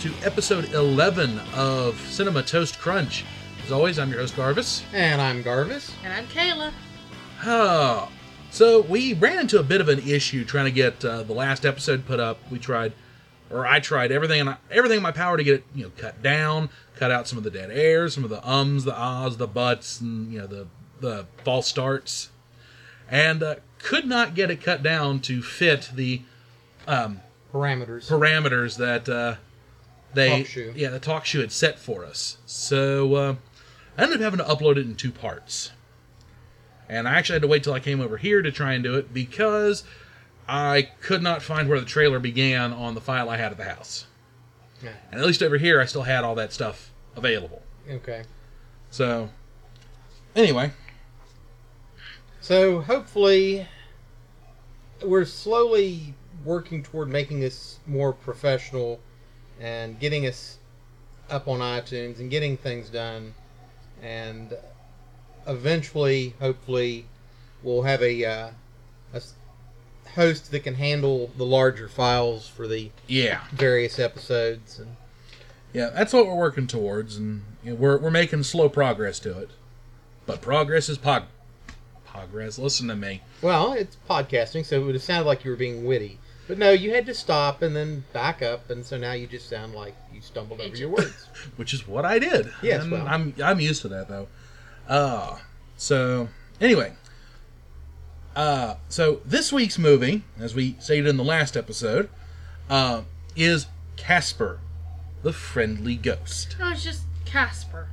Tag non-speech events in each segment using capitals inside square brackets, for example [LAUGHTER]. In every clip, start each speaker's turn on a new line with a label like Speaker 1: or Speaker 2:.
Speaker 1: To episode 11 of Cinema Toast Crunch. As always, I'm your host, Garvis.
Speaker 2: And I'm Garvis.
Speaker 3: And I'm Kayla.
Speaker 1: Oh, so we ran into a bit of an issue trying to get uh, the last episode put up. We tried, or I tried everything in everything in my power to get it, you know, cut down, cut out some of the dead air, some of the ums, the ahs, the buts, and you know the the false starts, and uh, could not get it cut down to fit the um,
Speaker 2: Parameters.
Speaker 1: parameters that uh, they yeah the talk show had set for us. So uh, I ended up having to upload it in two parts, and I actually had to wait till I came over here to try and do it because I could not find where the trailer began on the file I had at the house.
Speaker 2: Yeah.
Speaker 1: And at least over here, I still had all that stuff available.
Speaker 2: Okay.
Speaker 1: So anyway,
Speaker 2: So hopefully we're slowly working toward making this more professional and getting us up on iTunes and getting things done and eventually hopefully we'll have a, uh, a host that can handle the larger files for the
Speaker 1: yeah,
Speaker 2: various episodes and
Speaker 1: yeah, that's what we're working towards, and you know, we're we're making slow progress to it. But progress is pog- progress. Listen to me.
Speaker 2: Well, it's podcasting, so it would have sounded like you were being witty. But no, you had to stop and then back up, and so now you just sound like you stumbled over your words. [LAUGHS]
Speaker 1: which is what I did.
Speaker 2: Yes,
Speaker 1: And
Speaker 2: well.
Speaker 1: I'm I'm used to that though. Uh so anyway, uh so this week's movie, as we stated in the last episode, uh, is Casper, the Friendly Ghost.
Speaker 3: No, it's just Casper.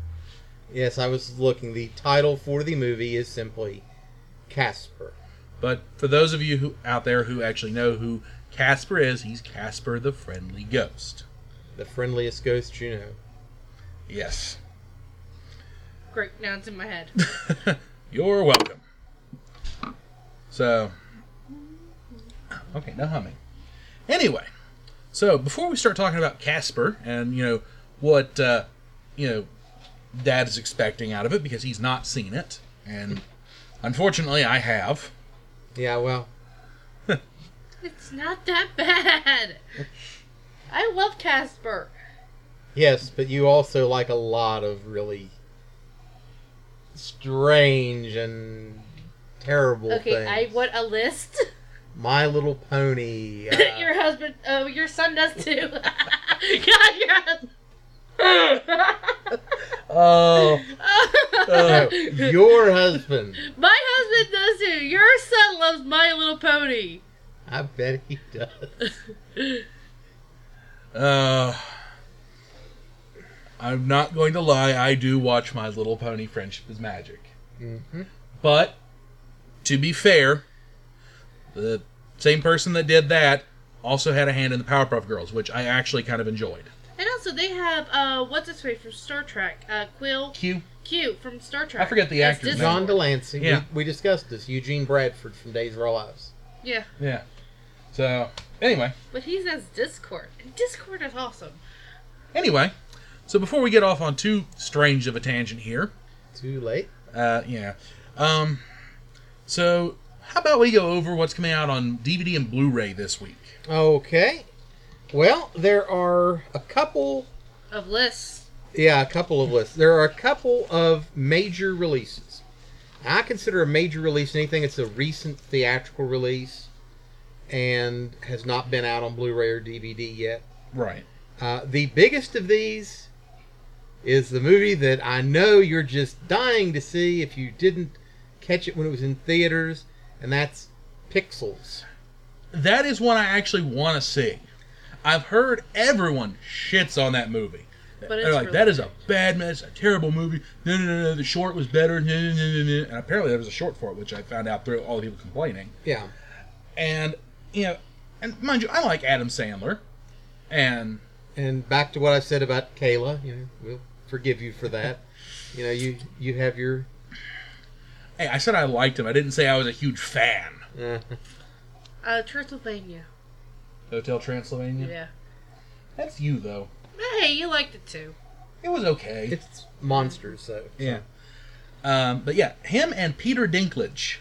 Speaker 2: Yes, I was looking. The title for the movie is simply Casper.
Speaker 1: But for those of you who out there who actually know who Casper is, he's Casper, the Friendly Ghost.
Speaker 2: The friendliest ghost you know.
Speaker 1: Yes,
Speaker 3: Great, now it's in my head. [LAUGHS]
Speaker 1: you're welcome. So, okay, no humming. Anyway, so before we start talking about Casper and you know what uh, you know Dad is expecting out of it because he's not seen it, and unfortunately I have.
Speaker 2: Yeah, well,
Speaker 3: it's not that bad. I love Casper.
Speaker 2: yes, but you also like a lot of really strange and terrible
Speaker 3: Okay,
Speaker 2: things.
Speaker 3: I want a list. [LAUGHS]
Speaker 2: My Little Pony. [LAUGHS] uh,
Speaker 3: your husband, oh, your son does too. [LAUGHS] God, your husband.
Speaker 2: oh, oh, your husband.
Speaker 3: My husband does too. Your son loves My Little Pony.
Speaker 2: I bet he does. [LAUGHS]
Speaker 1: Uh, I'm not going to lie, I do watch My Little Pony Friendship is Magic.
Speaker 2: hmm
Speaker 1: But to be fair, the same person that did that also had a hand in the Powerpuff Girls, which I actually kind of enjoyed.
Speaker 3: And also, they have, uh, what's his face from Star Trek? Uh, Quill
Speaker 1: Q.
Speaker 3: Q from Star Trek.
Speaker 1: I forget the
Speaker 3: As
Speaker 1: actor's name.
Speaker 3: Discord.
Speaker 2: John de Lancie.
Speaker 1: Yeah.
Speaker 2: We, we discussed this. Eugene Bradford from Days of Our Lives.
Speaker 3: Yeah,
Speaker 1: Yeah. So anyway,
Speaker 3: but he says Discord. And Discord is awesome.
Speaker 1: anyway, so before we get off on too strange of a tangent here,
Speaker 2: Too late.
Speaker 1: uh, yeah, um, so how about we go over what's coming out on DVD and Blu-ray this week?
Speaker 2: Okay. Well, there are a couple.
Speaker 3: Of lists.
Speaker 2: Yeah, a couple of lists. There are a couple of major releases. I consider a major release anything that's a recent theatrical release, and has not been out on Blu-ray or DVD yet.
Speaker 1: Right.
Speaker 2: Uh, the biggest of these is the movie that I know you're just dying to see if you didn't catch it when it was in theaters, and that's Pixels.
Speaker 1: That is one I actually want to see. I've heard everyone shits on that movie.
Speaker 3: But
Speaker 1: They're
Speaker 3: it's
Speaker 1: like,
Speaker 3: really
Speaker 1: that is a bad mess, a terrible movie. No, no, no, no. The short was better. No, no, no, no, no. And apparently there was a short for it, which I found out through all the people complaining.
Speaker 2: Yeah.
Speaker 1: And you know, and mind you, I like Adam Sandler, and
Speaker 2: And back to what I said about Kayla, you know, we'll forgive you for that. You know, you you have your
Speaker 1: hey, I said I liked him. I didn't say I was a huge fan.
Speaker 2: uh,
Speaker 3: Uh, Transylvania.
Speaker 1: Hotel Transylvania.
Speaker 3: Yeah.
Speaker 1: That's you though.
Speaker 3: Hey, you liked it too.
Speaker 1: It was okay.
Speaker 2: it's monsters, so
Speaker 1: yeah. Um, but yeah, him and Peter Dinklage.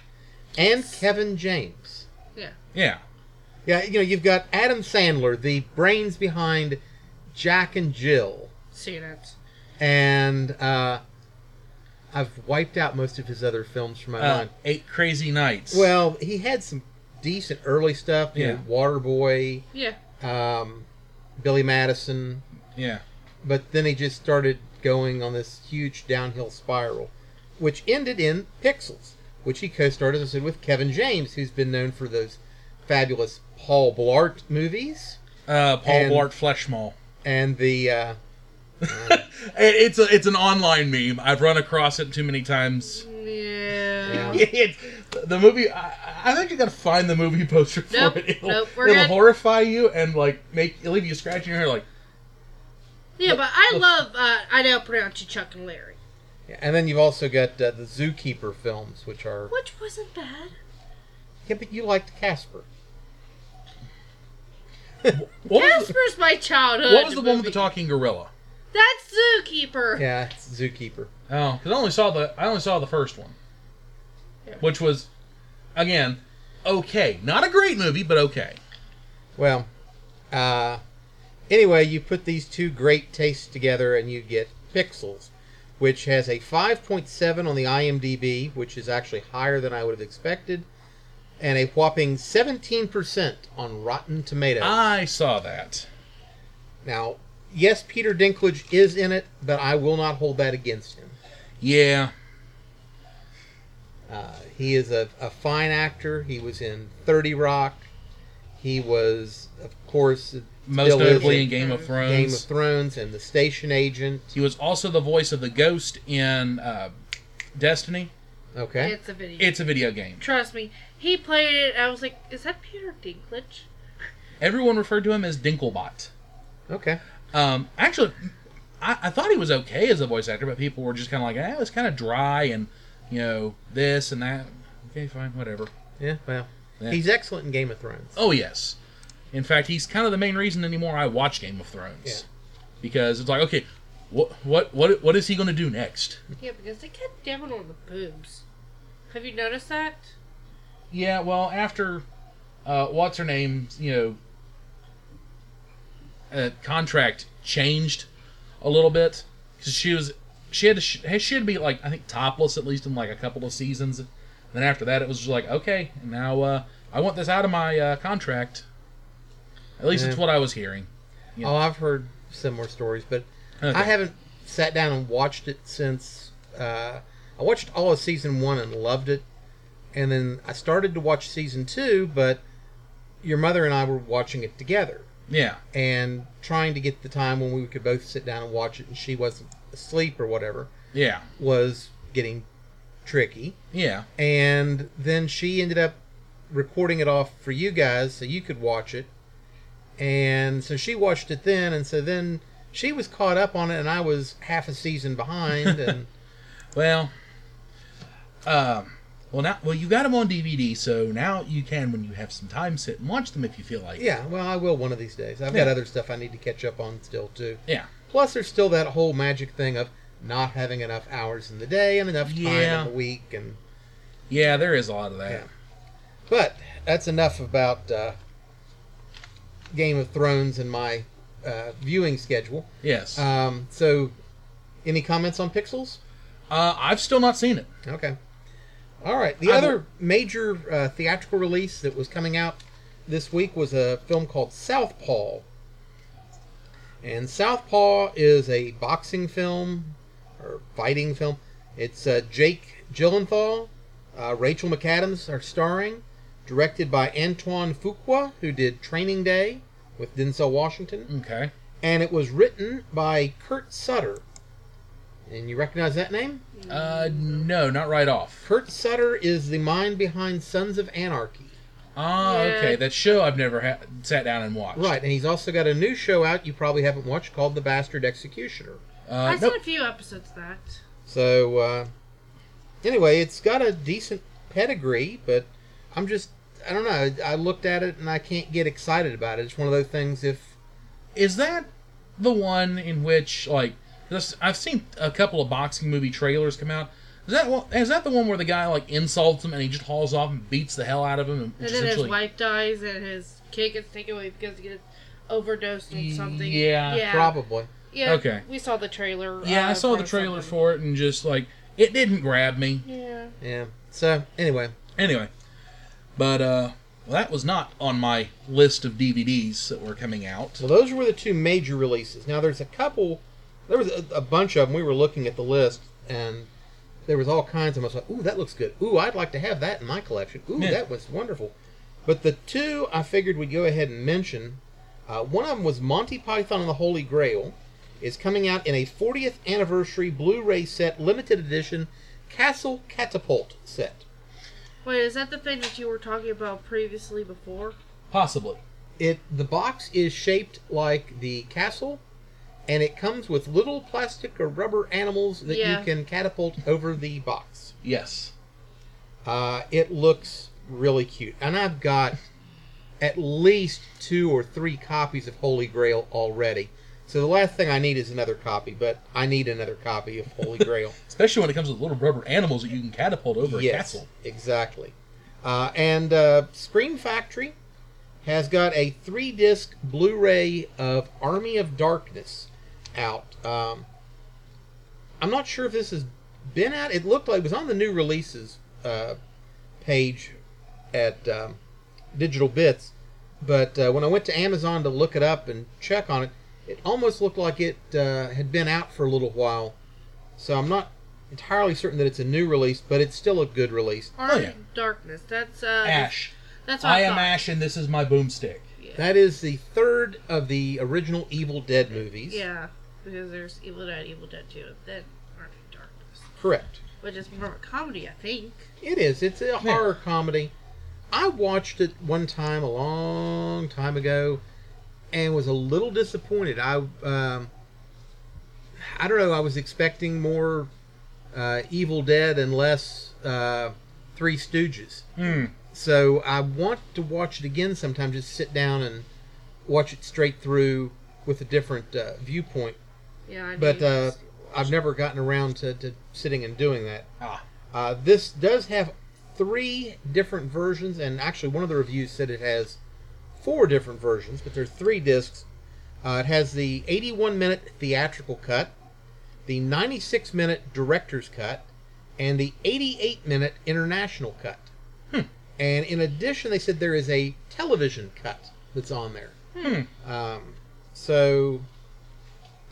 Speaker 2: and Kevin James.
Speaker 3: Yeah.
Speaker 1: Yeah.
Speaker 2: Yeah, you know, you've got Adam Sandler, the brains behind Jack and Jill,
Speaker 3: Seen it.
Speaker 2: and uh, I've wiped out most of his other films from my
Speaker 1: Uh,
Speaker 2: mind.
Speaker 1: Eight Crazy Nights.
Speaker 2: Well, he had some decent early stuff. You
Speaker 1: Yeah.
Speaker 2: know, Waterboy,
Speaker 3: Yeah.
Speaker 2: um, Billy Madison,
Speaker 1: yeah.
Speaker 2: but then he just started going on this huge downhill spiral, which ended in Pixels, which he co-starred, as I said, with Kevin James, who's been known for those fabulous Paul Blart movies
Speaker 1: Uh, Paul
Speaker 2: And-
Speaker 1: Blart Fleshmall.
Speaker 2: and the uh, [LAUGHS]
Speaker 1: It's a it's an online meme. I've run across it too many times.
Speaker 3: Yeah. [LAUGHS]
Speaker 1: it's, the movie. I, I think you got to find the movie poster for
Speaker 3: Nope,
Speaker 1: it. It'll,
Speaker 3: nope, we're
Speaker 1: it'll
Speaker 3: good.
Speaker 1: horrify you and like make leave you scratching your hair. Like
Speaker 3: Yeah, but I love, uh, I now pronounce you Chuck and Larry.
Speaker 2: Yeah, and then you've also got uh, the Zookeeper films, which are
Speaker 3: Which wasn't bad.
Speaker 2: yeah, but you liked Casper.
Speaker 1: What was,
Speaker 3: Casper's my childhood.
Speaker 1: what was the one with the talking gorilla?
Speaker 3: That's Zookeeper.
Speaker 2: Yeah, it's Zookeeper.
Speaker 1: Oh, because I only saw the I only saw the first one, which was again okay. Not a great movie, but okay.
Speaker 2: Well, uh, anyway, you put these two great tastes together and you get Pixels, which has a 5.7 on the IMDb, which is actually higher than I would have expected, and a whopping 17% on Rotten Tomatoes.
Speaker 1: I saw that.
Speaker 2: Now, yes, Peter Dinklage is in it, but I will not hold that against him.
Speaker 1: Yeah,
Speaker 2: Uh, he is a, a fine actor. He was in 30 Rock. He was, of course,
Speaker 1: most
Speaker 2: still
Speaker 1: notably
Speaker 2: in
Speaker 1: in Game of Thrones.
Speaker 2: Game of Thrones and The Station Agent.
Speaker 1: He was also the voice of the ghost in uh, Destiny.
Speaker 2: Okay.
Speaker 3: It's a video.
Speaker 1: It's a video game.
Speaker 3: Trust me. He played it. I was like, is that Peter Dinklage?
Speaker 1: Everyone referred to him as Dinklebot.
Speaker 2: Okay.
Speaker 1: Um, actually, I, I thought he was okay as a voice actor, but people were just kind of like, eh, it was kind of dry and, you know, this and that. Okay, fine, whatever.
Speaker 2: Yeah, well,
Speaker 1: Yeah.
Speaker 2: he's excellent in Game of Thrones.
Speaker 1: Oh, yes. In fact, he's kind of the main reason anymore I watch Game of Thrones.
Speaker 2: Yeah.
Speaker 1: Because it's like, okay, what what what what is he going to do next?
Speaker 3: Yeah, because they get down on the boobs. Have you noticed that?
Speaker 1: Yeah, well, after uh, what's her name, you know, uh, contract changed a little bit because she was she had to sh- she had to be like I think topless at least in like a couple of seasons. And then after that, it was just like okay, now uh, I want this out of my uh, contract. At least it's what I was hearing. Yeah.
Speaker 2: Oh, I've heard similar stories, but
Speaker 1: Okay.
Speaker 2: I haven't sat down and watched it since. Uh, I watched all of season one and loved it, and then I started to watch season two, but your mother and I were watching it together
Speaker 1: Yeah,
Speaker 2: and trying to get the time when we could both sit down and watch it, and she wasn't asleep or whatever
Speaker 1: yeah,
Speaker 2: was getting tricky.
Speaker 1: yeah.
Speaker 2: and then she ended up recording it off for you guys so you could watch it and so she watched it then and so then she was caught up on it and i was half a season behind and [LAUGHS]
Speaker 1: Well, um, well now, well you got them on DVD, so now you can, when you have some time, sit and watch them if you feel like. it.
Speaker 2: yeah well i will one of these days i've got
Speaker 1: Yeah.
Speaker 2: other stuff i need to catch up on still too
Speaker 1: Yeah.
Speaker 2: plus there's still that whole magic thing of not having enough hours in the day and enough time
Speaker 1: Yeah.
Speaker 2: in the week and
Speaker 1: Yeah, there is a lot of that.
Speaker 2: Yeah. But that's enough about uh, Game of Thrones and my uh, viewing schedule.
Speaker 1: Yes.
Speaker 2: Um, so, any comments on Pixels?
Speaker 1: Uh, I've still not seen it.
Speaker 2: Okay. All right. The
Speaker 1: I've-
Speaker 2: other major uh, theatrical release that was coming out this week was a film called Southpaw. And Southpaw is a boxing film or fighting film. It's uh, Jake Gyllenhaal, uh, Rachel McAdams are starring, directed by Antoine Fuqua, who did Training Day with Denzel Washington,
Speaker 1: Okay.
Speaker 2: and it was written by Kurt Sutter. And you recognize that name?
Speaker 1: Uh, no, not right off.
Speaker 2: Kurt Sutter is the mind behind Sons of Anarchy.
Speaker 1: Ah,
Speaker 3: Yeah.
Speaker 1: okay. That show I've never ha- sat down and watched.
Speaker 2: Right, and he's also got a new show out you probably haven't watched called The Bastard Executioner.
Speaker 1: Uh,
Speaker 3: I've
Speaker 1: nope.
Speaker 3: seen a few episodes of that.
Speaker 2: So, uh, anyway, it's got a decent pedigree, but I'm just, I don't know. I looked at it and I can't get excited about it. It's one of those things if.
Speaker 1: Is that the one in which like this, I've seen a couple of boxing movie trailers come out? Is that one, is that the one where the guy like insults him and he just hauls off and beats the hell out of him? And,
Speaker 3: And then his wife dies and his kid gets taken away because he gets overdosed on something.
Speaker 1: Yeah,
Speaker 3: yeah.
Speaker 2: Probably.
Speaker 3: Yeah,
Speaker 1: Okay.
Speaker 3: We saw the trailer.
Speaker 1: Yeah, I
Speaker 3: uh,
Speaker 1: saw the trailer
Speaker 3: something.
Speaker 1: for it and just like it didn't grab me.
Speaker 3: Yeah.
Speaker 2: Yeah. So, anyway.
Speaker 1: Anyway, but uh, well, that was not on my list of DVDs that were coming out.
Speaker 2: Well, those were the two major releases. Now, there's a couple, there was a, a bunch of them. We were looking at the list, and there was all kinds of them. I was like, ooh, that looks good. Ooh, I'd like to have that in my collection. Ooh,
Speaker 1: Yeah.
Speaker 2: that was wonderful. But the two I figured we'd go ahead and mention, uh, one of them was Monty Python and the Holy Grail, is coming out in a 40th anniversary Blu-ray set, limited edition Castle Catapult set.
Speaker 3: Wait, is that the thing that you were talking about previously before?
Speaker 1: Possibly.
Speaker 2: It the box is shaped like the castle, and it comes with little plastic or rubber animals that
Speaker 3: Yeah.
Speaker 2: you can catapult over the box.
Speaker 1: Yes.
Speaker 2: Uh, it looks really cute, and I've got at least two or three copies of Holy Grail already. So the last thing I need is another copy, but I need another copy of Holy [LAUGHS] Grail.
Speaker 1: Especially when it comes with little rubber animals that you can catapult over a
Speaker 2: yes,
Speaker 1: castle.
Speaker 2: exactly. Uh, and uh, Scream Factory has got a three disc Blu ray of Army of Darkness out. Um, I'm not sure if this has been out. It looked like it was on the new releases uh, page at um, Digital Bits, but uh, when I went to Amazon to look it up and check on it, it almost looked like it uh, had been out for a little while. So I'm not entirely certain that it's a new release, but it's still a good release.
Speaker 3: Army
Speaker 1: yeah.
Speaker 3: of Darkness. That's uh.
Speaker 1: Ash.
Speaker 3: That's what
Speaker 1: I
Speaker 3: I,
Speaker 1: am. Ash and this is my boomstick.
Speaker 2: That is the third of the original Evil Dead movies.
Speaker 3: Yeah, because there's Evil Dead, Evil Dead 2, then Army of Darkness,
Speaker 2: Correct.
Speaker 3: which is more of a comedy, I think.
Speaker 2: It is. It's a horror comedy. I watched it one time a long time ago and was a little disappointed. I um, I don't know. I was expecting more uh, Evil Dead and less uh, Three Stooges.
Speaker 1: Hmm.
Speaker 2: So I want to watch it again sometime. Just sit down and watch it straight through with a different uh, viewpoint.
Speaker 3: Yeah, I
Speaker 2: But uh, I've never gotten around to, to sitting and doing that.
Speaker 1: Ah.
Speaker 2: Uh, this does have three different versions, and actually, one of the reviews said it has four different versions, but there's three discs. Uh, it has the 81 minute theatrical cut, the 96 minute director's cut, and the 88 minute international cut. Hmm. And in addition, they said there is a television cut that's on there. Hmm. Um, so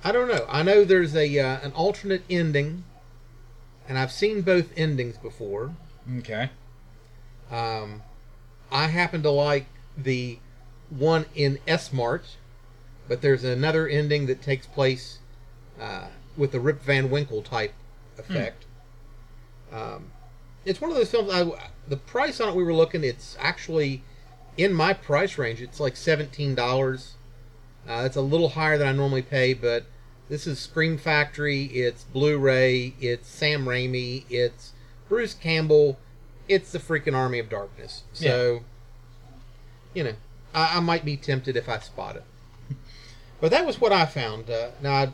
Speaker 2: I don't know. I know there's a uh, an alternate ending, and I've seen both endings before.
Speaker 1: Okay.
Speaker 2: Um, I happen to like the one in S Mart, but there's another ending that takes place uh, with the Rip Van Winkle type effect. Um, it's one of those films. I, the price on it we were looking, it's actually in my price range. It's like seventeen dollars. Uh, it's a little higher than I normally pay, but this is Scream Factory. It's Blu-ray. It's Sam Raimi. It's Bruce Campbell. It's the freaking Army of Darkness. So, you know, I, I might be tempted if I spot it. [LAUGHS] But that was what I found. Uh, now,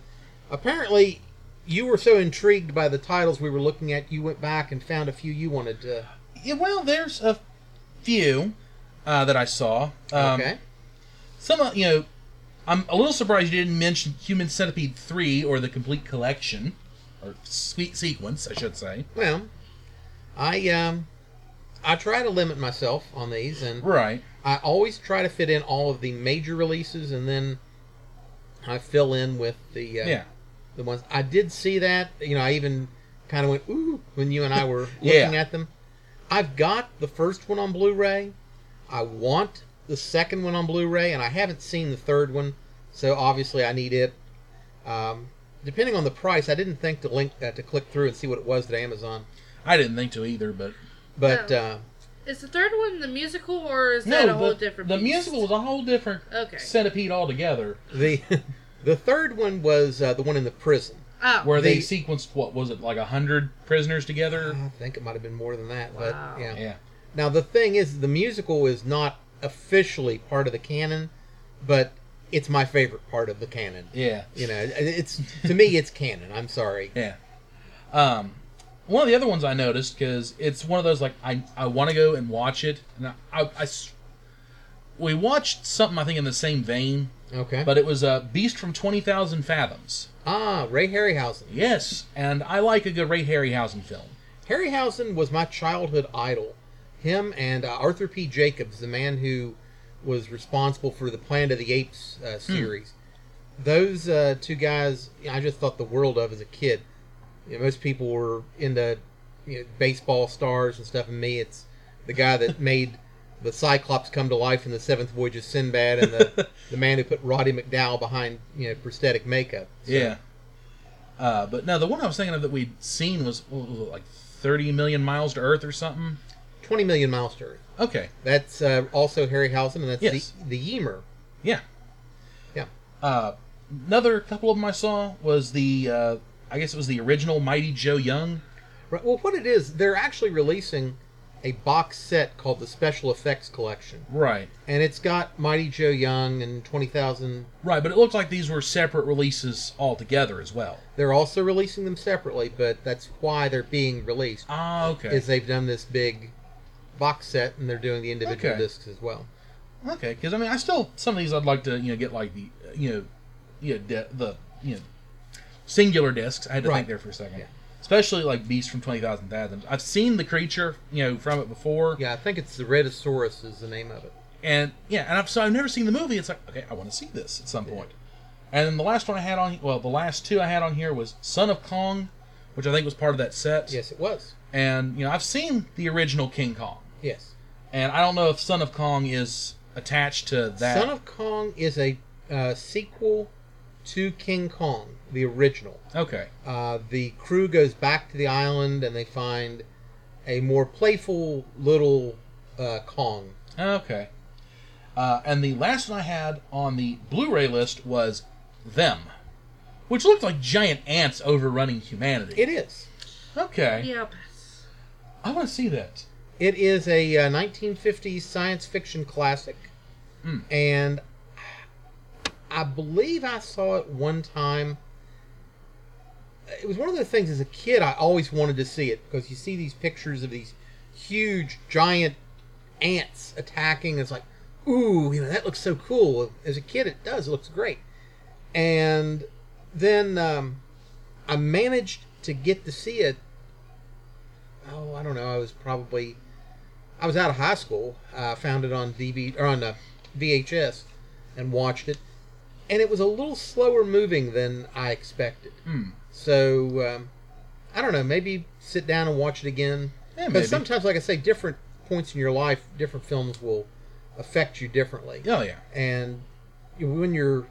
Speaker 2: apparently, you were so intrigued by the titles we were looking at, you went back and found a few you wanted to.
Speaker 1: Yeah, well, there's a few uh, that I saw. Um,
Speaker 2: okay.
Speaker 1: Some, uh, you know, I'm a little surprised you didn't mention Human Centipede 3 or the complete collection. Or sweet sequence, I should say.
Speaker 2: Well, I um, I try to limit myself on these, and
Speaker 1: Right.
Speaker 2: I always try to fit in all of the major releases, and then I fill in with the uh,
Speaker 1: Yeah.
Speaker 2: the ones I did see that. You know, I even kind of went ooh when you and I were [LAUGHS]
Speaker 1: Yeah.
Speaker 2: looking at them. I've got the first one on Blu-ray. I want the second one on Blu-ray, and I haven't seen the third one, so obviously I need it. Um, depending on the price, I didn't think to link uh, to click through and see what it was at Amazon,
Speaker 1: I didn't think to either, but
Speaker 2: but
Speaker 3: No.
Speaker 2: uh,
Speaker 3: Is the third one the musical, or is that a whole
Speaker 1: the,
Speaker 3: different?
Speaker 1: the
Speaker 3: beast?
Speaker 1: musical was a whole different
Speaker 3: Okay.
Speaker 1: centipede altogether,
Speaker 2: the [LAUGHS] the third one was uh, the one in the prison.
Speaker 3: Oh,
Speaker 1: where they
Speaker 2: The-
Speaker 1: sequenced what was it like a hundred prisoners together?
Speaker 2: I think it might have been more than that, but
Speaker 3: Wow.
Speaker 2: yeah.
Speaker 1: Yeah,
Speaker 2: Now the thing is, the musical is not officially part of the canon, but it's my favorite part of the canon.
Speaker 1: yeah,
Speaker 2: You know, it's to me, it's canon. I'm sorry. [LAUGHS]
Speaker 1: yeah. Um, one of the other ones I noticed because it's one of those like I I want to go and watch it, and I, I, I we watched something I think in the same vein,
Speaker 2: Okay.
Speaker 1: but it was uh, Beast from Twenty Thousand Fathoms.
Speaker 2: ah, Ray Harryhausen.
Speaker 1: Yes, and I like a good Ray Harryhausen film.
Speaker 2: Harryhausen was my childhood idol. Him and uh, Arthur P. Jacobs, the man who was responsible for the Planet of the Apes uh, series. Those uh, two guys, I just thought the world of as a kid. You know, most people were into you know, baseball stars and stuff, and me, it's the guy that [LAUGHS] made the Cyclops come to life in the Seventh Voyage of Sinbad, and the [LAUGHS] the man who put Roddy McDowall behind you know prosthetic makeup. So,
Speaker 1: Yeah. Uh, but no, the one I was thinking of that we'd seen was, what was it, like 30 million miles to Earth or something.
Speaker 2: Twenty million miles to Earth.
Speaker 1: Okay.
Speaker 2: That's uh, also Harryhausen, and that's
Speaker 1: Yes.
Speaker 2: the the Ymir.
Speaker 1: Yeah.
Speaker 2: Yeah.
Speaker 1: Uh, another couple of them I saw was the, uh, I guess it was the original Mighty Joe Young.
Speaker 2: Right. Well, what it is, they're actually releasing a box set called the Special Effects Collection,
Speaker 1: Right.
Speaker 2: and it's got Mighty Joe Young and twenty thousand.
Speaker 1: Right, but it looks like these were separate releases altogether as well.
Speaker 2: They're also releasing them separately, but that's why they're being released.
Speaker 1: Ah, okay.
Speaker 2: Is they've done this big box set, and they're doing the individual
Speaker 1: Okay.
Speaker 2: discs as well.
Speaker 1: Okay, because I mean, I still some of these I'd like to you know get like the you know, you know di- the you know singular discs. I had to
Speaker 2: Right.
Speaker 1: think there for a second.
Speaker 2: Yeah.
Speaker 1: Especially like Beast from Twenty Thousand Fathoms. I've seen the creature you know from it before,
Speaker 2: Yeah, I think it's the Rhedosaurus is the name of it.
Speaker 1: and yeah, and I've so I've never seen the movie. It's like okay, I want to see this at some point. And then the last one I had on well, the last two I had on here was Son of Kong, which I think was part of that set.
Speaker 2: Yes, it was.
Speaker 1: And you know I've seen the original King Kong,
Speaker 2: Yes.
Speaker 1: and I don't know if Son of Kong is attached to that.
Speaker 2: Son of Kong is a uh, sequel to King Kong, the original.
Speaker 1: okay.
Speaker 2: uh, the crew goes back to the island and they find a more playful little uh, Kong.
Speaker 1: Okay. Uh, and the last one I had on the Blu-ray list was Them, which looked like giant ants overrunning humanity.
Speaker 2: It is.
Speaker 1: okay.
Speaker 3: Yep.
Speaker 1: I want to see that.
Speaker 2: It is a uh, 1950s science fiction classic,
Speaker 1: Hmm.
Speaker 2: and I believe I saw it one time. It was one of the things as a kid I always wanted to see it because you see these pictures of these huge giant ants attacking. It's like, ooh, you know that looks so cool. As a kid, it does. It looks great. And then um, I managed to get to see it oh, I don't know. I was probably I was out of high school. I found it on DV or on uh, VHS and watched it, and it was a little slower moving than I expected.
Speaker 1: Hmm.
Speaker 2: So um, I don't know. Maybe sit down and watch it again. Because
Speaker 1: maybe.
Speaker 2: sometimes, like I say, different points in your life, different films will affect you differently.
Speaker 1: Oh yeah.
Speaker 2: And when you're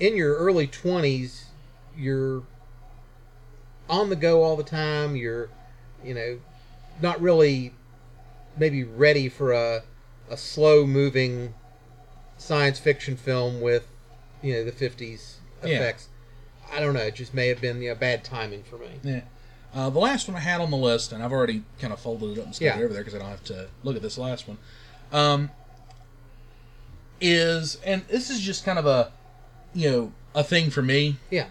Speaker 2: in your early 20s, you're on the go all the time. You're, you know, not really maybe ready for a, a slow moving science fiction film with, you know, the 50s
Speaker 1: Yeah.
Speaker 2: effects. I don't know. It just may have been you know, bad timing for me.
Speaker 1: Yeah. Uh, the last one I had on the list, and I've already kind of folded it up and stuck
Speaker 2: Yeah.
Speaker 1: it over there because I don't have to look at this last one. Um, is and this is just kind of a, you know, a thing for me
Speaker 2: Yeah.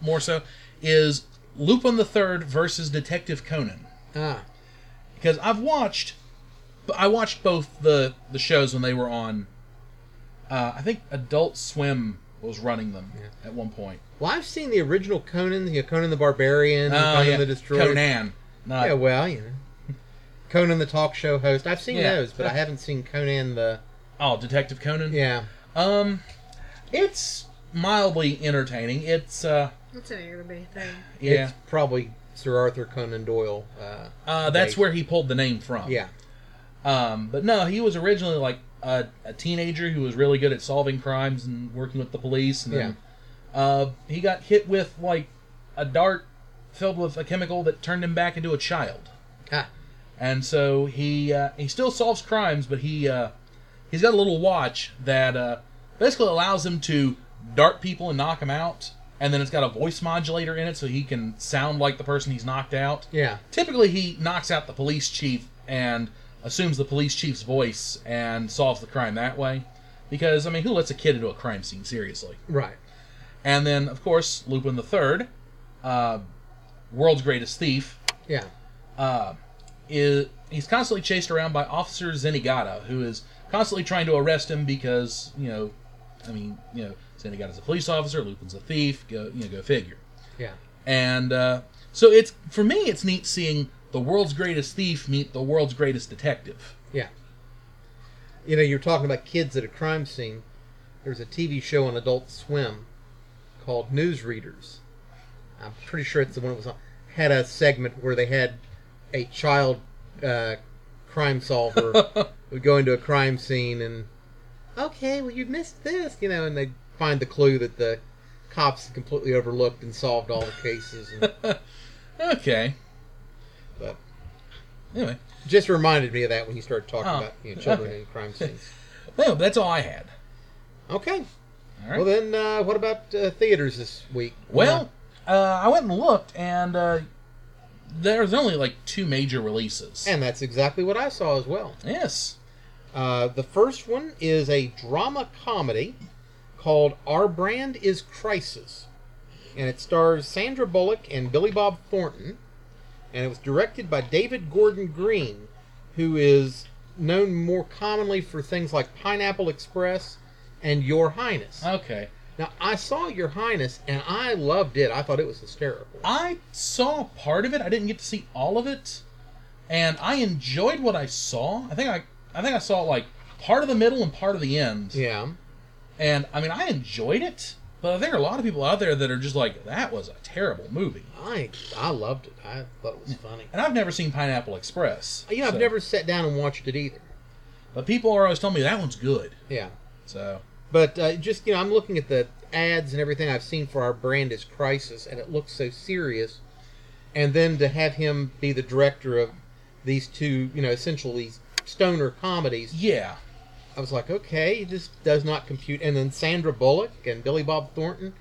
Speaker 1: more so is Lupin the Third versus Detective Conan.
Speaker 2: Ah.
Speaker 1: Because I've watched, I watched both the the shows when they were on. Uh, I think Adult Swim was running them at one point.
Speaker 2: Well, I've seen the original Conan, you know, Conan the Barbarian,
Speaker 1: Oh,
Speaker 2: Conan
Speaker 1: yeah.
Speaker 2: the Destroyer.
Speaker 1: Conan. Not,
Speaker 2: Yeah, well, you know. [LAUGHS] Conan the talk show host. I've seen
Speaker 1: Yeah.
Speaker 2: those, but I haven't seen Conan the.
Speaker 1: Oh, Detective Conan.
Speaker 2: Yeah.
Speaker 1: Um, it's mildly entertaining. It's uh,
Speaker 3: That's an anime thing.
Speaker 1: yeah.
Speaker 2: It's probably Sir Arthur Conan Doyle. Uh,
Speaker 1: Uh, that's where he pulled the name from.
Speaker 2: Yeah.
Speaker 1: Um, but no, he was originally like a, a teenager who was really good at solving crimes and working with the police. And then uh, he got hit with like a dart filled with a chemical that turned him back into a child.
Speaker 2: Ah.
Speaker 1: And so he uh, he still solves crimes, but he uh, he's got a little watch that uh, basically allows him to dart people and knock them out. And then it's got a voice modulator in it, so he can sound like the person he's knocked out.
Speaker 2: Yeah.
Speaker 1: Typically, he knocks out the police chief and assumes the police chief's voice and solves the crime that way. Because I mean, who lets a kid into a crime scene seriously?
Speaker 2: Right.
Speaker 1: And then, of course, Lupin the Third, uh, world's greatest thief,
Speaker 2: Yeah.
Speaker 1: is he's constantly chased around by Officer Zenigata, who is constantly trying to arrest him because you know, I mean, you know, Zenigata's a police officer, Lupin's a thief. Go, you know, go figure.
Speaker 2: Yeah.
Speaker 1: And uh, so it's for me, it's neat seeing the world's greatest thief meet the world's greatest detective.
Speaker 2: Yeah. You know, you're talking about kids at a crime scene. There's a TV show on Adult Swim called Newsreaders. I'm pretty sure it's the one that was on. Had a segment where they had a child uh, crime solver [LAUGHS] would go into a crime scene and, okay, well, you missed this, you know, and they'd find the clue that the cops completely overlooked and solved all the cases. And, [LAUGHS]
Speaker 1: Okay.
Speaker 2: but
Speaker 1: Anyway,
Speaker 2: just reminded me of that when you started talking
Speaker 1: Oh,
Speaker 2: about you know, children [LAUGHS]
Speaker 1: okay.
Speaker 2: in crime scenes.
Speaker 1: well, that's all I had.
Speaker 2: Okay.
Speaker 1: All right.
Speaker 2: Well then, uh, what about uh, theaters this week?
Speaker 1: Well, uh, I went and looked, and uh, there's only like two major releases.
Speaker 2: and that's exactly what I saw as well.
Speaker 1: yes.
Speaker 2: Uh, the first one is a drama comedy called Our Brand is Crisis, and it stars Sandra Bullock and Billy Bob Thornton, and it was directed by David Gordon Green, who is known more commonly for things like Pineapple Express and Your Highness.
Speaker 1: Okay.
Speaker 2: Now, I saw Your Highness, and I loved it. I thought it was hysterical.
Speaker 1: I saw part of it. I didn't get to see all of it, and I enjoyed what I saw. I think I, I think I saw like part of the middle and part of the end.
Speaker 2: Yeah.
Speaker 1: And I mean, I enjoyed it, but I think there are a lot of people out there that are just like, that was a terrible movie.
Speaker 2: I I loved it. I thought it was funny.
Speaker 1: And I've never seen Pineapple Express.
Speaker 2: You know, I've
Speaker 1: so-
Speaker 2: never sat down and watched it either.
Speaker 1: But people are always telling me that one's good.
Speaker 2: Yeah.
Speaker 1: So
Speaker 2: But uh, just, you know, I'm looking at the ads and everything I've seen for our brand is Crisis, and it looks so serious. And then to have him be the director of these two, you know, essentially stoner comedies,
Speaker 1: yeah,
Speaker 2: I was like, okay, this does not compute. And then Sandra Bullock and Billy Bob Thornton,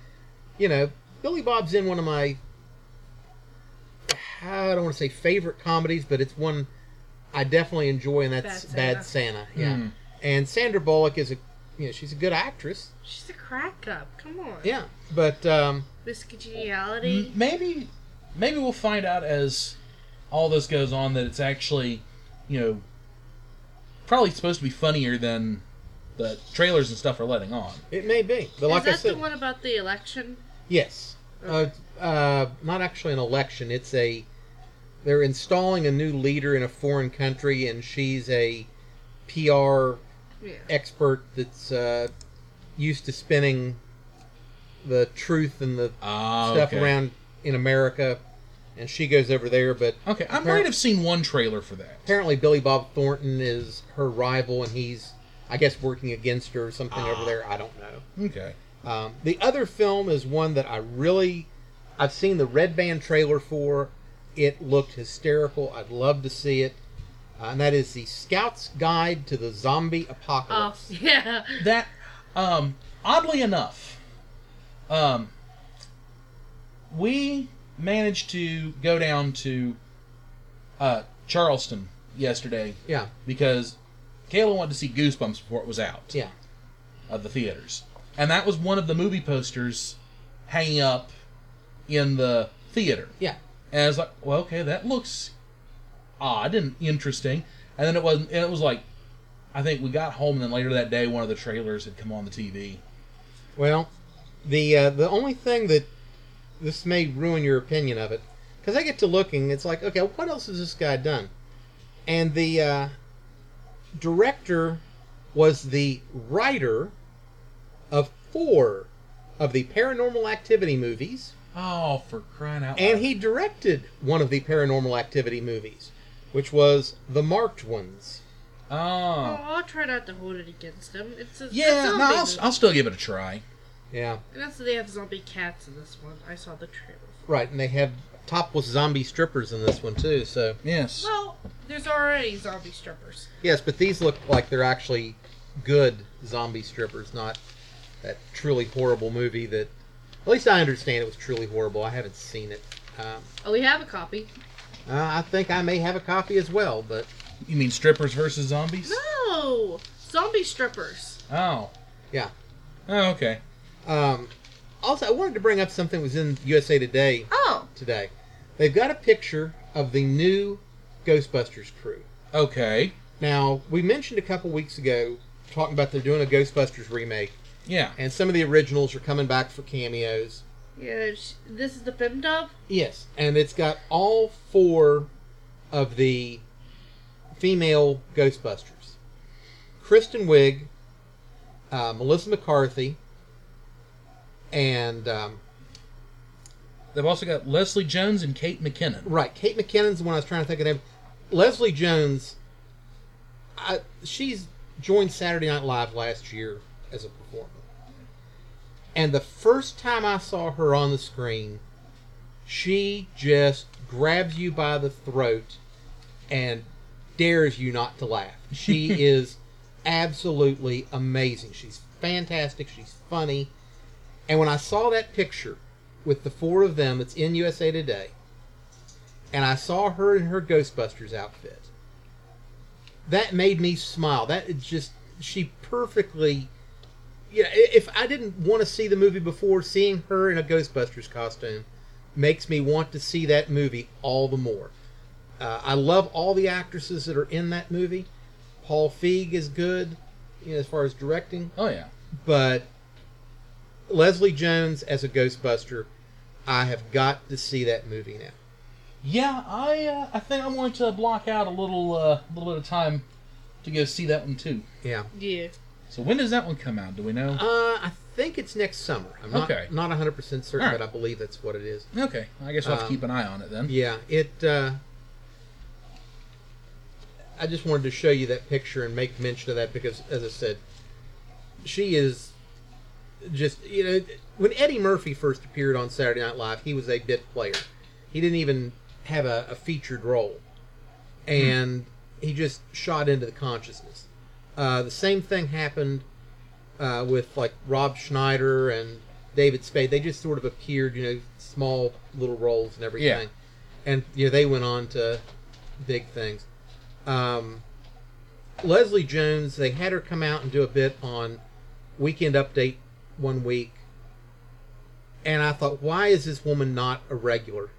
Speaker 2: you know, Billy Bob's in one of my, I don't want to say favorite comedies, but it's one I definitely enjoy, and that's
Speaker 3: Bad
Speaker 2: Bad
Speaker 3: Santa.
Speaker 2: Santa. Yeah. And Sandra Bullock is a, you know, she's a good actress.
Speaker 3: She's a crack up. Come on.
Speaker 2: Yeah. But, um,
Speaker 3: Miss Congeniality.
Speaker 1: maybe maybe we'll find out as all this goes on that it's actually, you know, probably supposed to be funnier than the trailers and stuff are letting on.
Speaker 2: it may be. But like
Speaker 3: Is that
Speaker 2: I said,
Speaker 3: the one about the election?
Speaker 2: yes. Uh, uh, not actually an election. It's a, they're installing a new leader in a foreign country, and she's a PR
Speaker 3: Yeah.
Speaker 2: expert that's uh, used to spinning the truth and the
Speaker 1: Ah,
Speaker 2: stuff
Speaker 1: okay.
Speaker 2: around in America, and she goes over there. But
Speaker 1: Okay, I might have seen one trailer for that.
Speaker 2: apparently Billy Bob Thornton is her rival, and he's, I guess, working against her or something over there. I don't know.
Speaker 1: Okay.
Speaker 2: Um, the other film is one that I really, I've seen the Red Band trailer for. It looked hysterical. I'd love to see it. Uh, and that is the Scout's Guide to the Zombie
Speaker 3: Oh,
Speaker 2: Apocalypse. [LAUGHS]
Speaker 3: yeah.
Speaker 1: That, um, oddly enough, um, we managed to go down to uh, Charleston yesterday
Speaker 2: Yeah,
Speaker 1: because Kayla wanted to see Goosebumps before it was out
Speaker 2: yeah,
Speaker 1: of the theaters, and that was one of the movie posters hanging up in the theater.
Speaker 2: yeah.
Speaker 1: And I was like, well, okay, that looks odd and interesting. And then it wasn't. And it was like, I think we got home, and then later that day, one of the trailers had come on the TV.
Speaker 2: Well, the uh, the only thing that this may ruin your opinion of it, because I get to looking, it's like, okay, what else has this guy done? and the uh, director was the writer of four of the Paranormal Activity movies,
Speaker 1: Oh, for crying out loud!
Speaker 2: and he directed one of the Paranormal Activity movies, which was the Marked Ones.
Speaker 3: Oh,
Speaker 1: Oh,
Speaker 3: I'll try not to hold it against him. It's a,
Speaker 1: yeah.
Speaker 3: a
Speaker 1: No, I'll. I'll still give it a try.
Speaker 2: Yeah,
Speaker 3: And also, they have zombie cats in this one. I saw the trailer.
Speaker 2: right, and they have topless zombie strippers in this one too. So
Speaker 1: Yes.
Speaker 3: Well, there's already zombie strippers.
Speaker 2: yes, but these look like they're actually good zombie strippers, not that truly horrible movie that. At least I understand it was truly horrible. I haven't seen it. Um,
Speaker 3: Oh, we have a copy.
Speaker 2: uh, I think I may have a copy as well, but
Speaker 1: You mean strippers versus zombies?
Speaker 3: No! Zombie strippers.
Speaker 1: Oh.
Speaker 2: yeah.
Speaker 1: Oh, okay.
Speaker 2: Um, also, I wanted to bring up something that was in USA Today
Speaker 3: Oh!
Speaker 2: today. They've got a picture of the new Ghostbusters crew.
Speaker 1: Okay.
Speaker 2: Now, we mentioned a couple weeks ago talking about they're doing a Ghostbusters remake,
Speaker 1: Yeah.
Speaker 2: and some of the originals are coming back for cameos.
Speaker 3: Yeah, sh- this is the film dub?
Speaker 2: Yes, and it's got all four of the female Ghostbusters: Kristen Wiig, uh, Melissa McCarthy, and um,
Speaker 1: They've also got Leslie Jones and Kate McKinnon.
Speaker 2: right, Kate McKinnon's the one I was trying to think of. Name. Leslie Jones, I, she's joined Saturday Night Live last year as a performer, and the first time I saw her on the screen, she just grabs you by the throat and dares you not to laugh. She [LAUGHS] is absolutely amazing. She's fantastic. She's funny. And when I saw that picture with the four of them, that's in USA Today, and I saw her in her Ghostbusters outfit, that made me smile. That is just she perfectly. Yeah, i- if I didn't want to see the movie before, seeing her in a Ghostbusters costume makes me want to see that movie all the more. Uh, I love all the actresses that are in that movie. Paul Feig is good, you know, as far as directing,
Speaker 1: Oh, yeah.
Speaker 2: but Leslie Jones as a Ghostbuster, I have got to see that movie now.
Speaker 1: Yeah, I uh, I think I'm going to block out a little uh, little bit of time to go see that one too.
Speaker 2: Yeah.
Speaker 3: Yeah.
Speaker 1: So when does that one come out? Do we know?
Speaker 2: Uh, I think it's next summer. I'm not
Speaker 1: Okay.
Speaker 2: not 100 percent certain,
Speaker 1: All right.
Speaker 2: but I believe that's what it is.
Speaker 1: Okay, I guess I'll have to
Speaker 2: Um,
Speaker 1: keep an eye on it then.
Speaker 2: Yeah, it. Uh, I just wanted to show you that picture and make mention of that because, as I said, she is just you know when Eddie Murphy first appeared on Saturday Night Live, he was a bit player. He didn't even have a, a featured role, and he just shot into the consciousness. Uh, the same thing happened uh, with like Rob Schneider and David Spade. They just sort of appeared, you know, small little roles and everything,
Speaker 1: Yeah.
Speaker 2: and you know they went on to big things. Um, Leslie Jones, they had her come out and do a bit on Weekend Update one week, and I thought, why is this woman not a regular?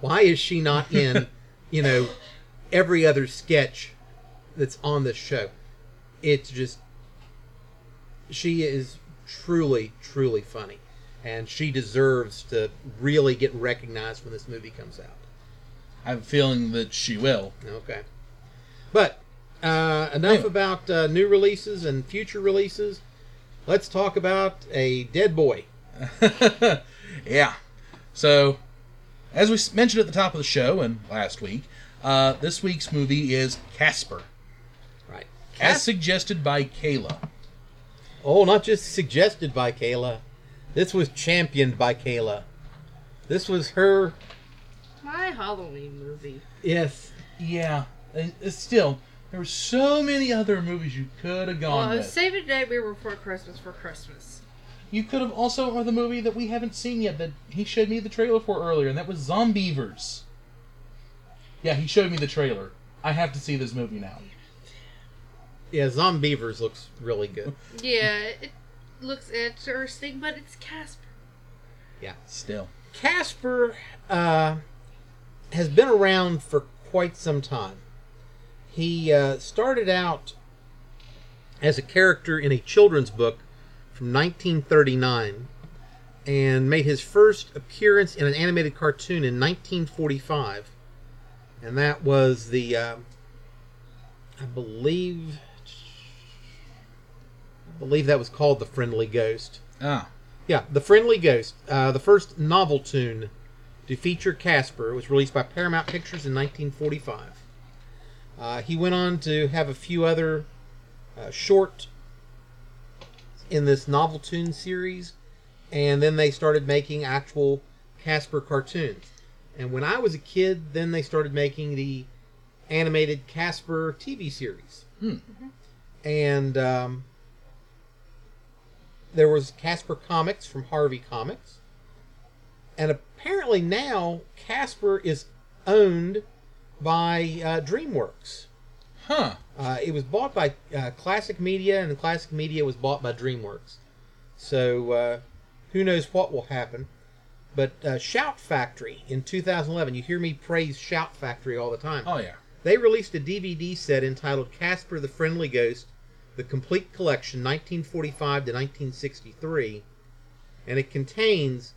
Speaker 2: Why is she not in, [LAUGHS] you know, every other sketch that's on this show? It's just, she is truly, truly funny, and she deserves to really get recognized when this movie comes out.
Speaker 1: I have a feeling that she will.
Speaker 2: Okay. But uh, enough
Speaker 1: Anyway.
Speaker 2: about uh, new releases and future releases. Let's talk about a dead boy. [LAUGHS]
Speaker 1: yeah. So, as we mentioned at the top of the show and last week, uh, this week's movie is Casper,
Speaker 2: Right.
Speaker 1: as suggested by Kayla.
Speaker 2: Oh, not just suggested by Kayla. This was championed by Kayla. This was her.
Speaker 3: My Halloween movie.
Speaker 2: Yes.
Speaker 1: Yeah. It's still, there were so many other movies you could have gone
Speaker 3: Well,
Speaker 1: with.
Speaker 3: Save the Day We Were for Christmas for Christmas.
Speaker 1: You could have also, or the movie that we haven't seen yet that he showed me the trailer for earlier, and that was Zombeavers. Yeah, he showed me the trailer. I have to see this movie now.
Speaker 2: Yeah, Zombeavers looks really good.
Speaker 3: Yeah, it looks interesting, but it's Casper.
Speaker 1: Yeah, still.
Speaker 2: Casper uh, has been around for quite some time. He uh, started out as a character in a children's book from 1939 and made his first appearance in an animated cartoon in 1945. And that was the uh, I believe, I believe that was called the Friendly Ghost.
Speaker 1: Ah,
Speaker 2: Yeah, the Friendly Ghost, uh, the first Noveltoon to feature Casper, was released by Paramount Pictures in 1945. Uh, he went on to have a few other uh, short in this Noveltoon series, and then they started making actual Casper cartoons. And when I was a kid, then they started making the animated Casper TV series. And um, there was Casper Comics from Harvey Comics. And apparently now Casper is owned by uh, DreamWorks.
Speaker 1: huh.
Speaker 2: Uh, it was bought by uh, Classic Media, and Classic Media was bought by DreamWorks. So uh, who knows what will happen? But uh, Shout Factory in 2011, you hear me praise Shout Factory all the time.
Speaker 1: Oh yeah.
Speaker 2: They released a DVD set entitled Casper the Friendly Ghost, the Complete Collection, 1945 to 1963, and it contains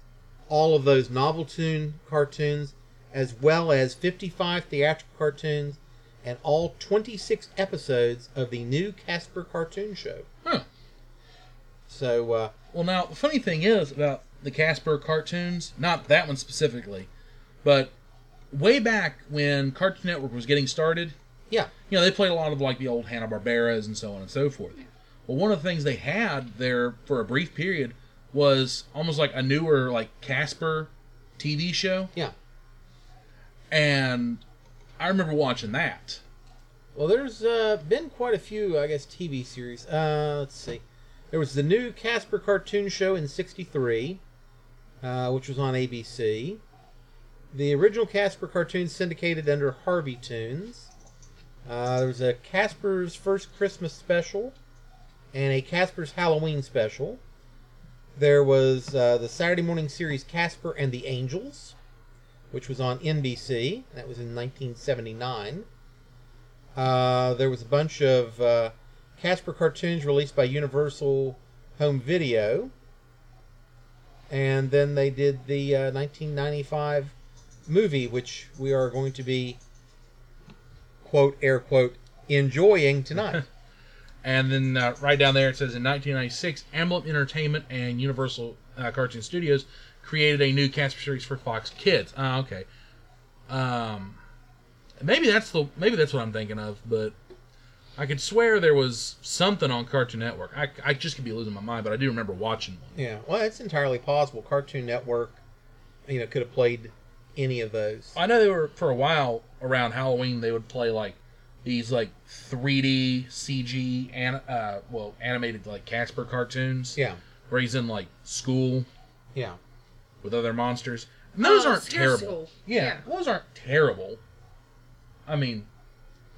Speaker 2: all of those Noveltoon cartoons, as well as 55 theatrical cartoons, and all 26 episodes of the new Casper cartoon show.
Speaker 1: Huh.
Speaker 2: So, uh,
Speaker 1: Well, now the funny thing is about the Casper cartoons, not that one specifically, but way back when Cartoon Network was getting started,
Speaker 2: yeah,
Speaker 1: you know, they played a lot of like the old Hanna Barberas and so on and so forth. Yeah. Well, one of the things they had there for a brief period was almost like a newer like Casper TV show,
Speaker 2: yeah.
Speaker 1: And I remember watching that.
Speaker 2: Well, there's uh, been quite a few, I guess, TV series. Uh, let's see. There was the new Casper cartoon show in '63, uh, which was on ABC. The original Casper cartoon syndicated under Harvey Tunes. Uh, there was a Casper's First Christmas special and a Casper's Halloween special. There was uh, the Saturday morning series Casper and the Angels, which was on NBC. That was in 1979. Uh, there was a bunch of uh, Casper cartoons released by Universal Home Video. And then they did the uh, 1995 movie, which we are going to be, quote, air quote, enjoying tonight. [LAUGHS]
Speaker 1: And then uh, right down there it says in 1996, Amblin Entertainment and Universal uh, Cartoon Studios created a new Casper series for Fox Kids. Ah, okay. Um, maybe that's the maybe that's what I'm thinking of, but I could swear there was something on Cartoon Network. I, I just could be losing my mind, but I do remember watching one.
Speaker 2: yeah, well, it's entirely possible. Cartoon Network, you know, could have played any of those.
Speaker 1: I know they were for a while around Halloween. They would play like these like 3D CG and uh well animated like Casper cartoons.
Speaker 2: Yeah,
Speaker 1: where he's in like school
Speaker 2: yeah.
Speaker 1: With other monsters. And those
Speaker 3: Oh,
Speaker 1: aren't terrible. Yeah,
Speaker 3: Yeah.
Speaker 1: those aren't terrible. I mean,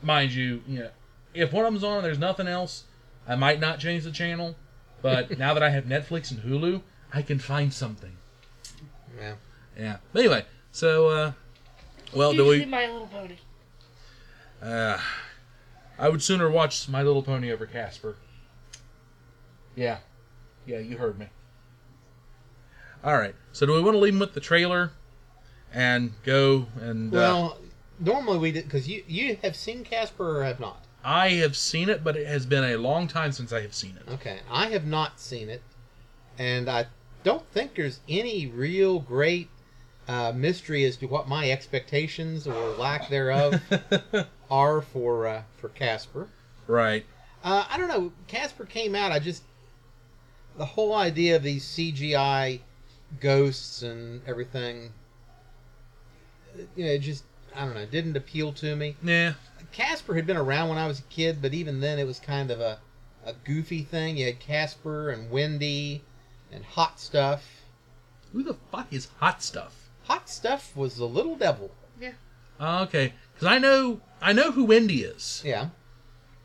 Speaker 1: mind you, you know, if one of them's on and there's nothing else, I might not change the channel. But [LAUGHS] now that I have Netflix and Hulu, I can find something.
Speaker 2: Yeah.
Speaker 1: Yeah. But anyway, so uh, well, do
Speaker 3: Usually
Speaker 1: we?
Speaker 3: My Little Pony.
Speaker 1: Uh, I would sooner watch My Little Pony over Casper. Yeah, yeah, you heard me. All right. So do we want to leave them with the trailer and go and? uh,
Speaker 2: Well, normally we did because you you have seen Casper or have not.
Speaker 1: I have seen it, but it has been a long time since I have seen it.
Speaker 2: Okay, I have not seen it, and I don't think there's any real great uh, mystery as to what my expectations or lack thereof [LAUGHS] are for uh, for Casper.
Speaker 1: Right.
Speaker 2: Uh, I don't know. Casper came out. I just the whole idea of these CGI ghosts and everything. uh, You know, it just I don't know. Didn't appeal to me.
Speaker 1: Yeah.
Speaker 2: Casper had been around when I was a kid, but even then it was kind of a, a goofy thing. You had Casper and Wendy and Hot Stuff.
Speaker 1: Who the fuck is Hot Stuff?
Speaker 2: Hot Stuff was the little devil.
Speaker 3: Yeah.
Speaker 1: Oh, okay, because I know I know who Wendy is.
Speaker 2: Yeah.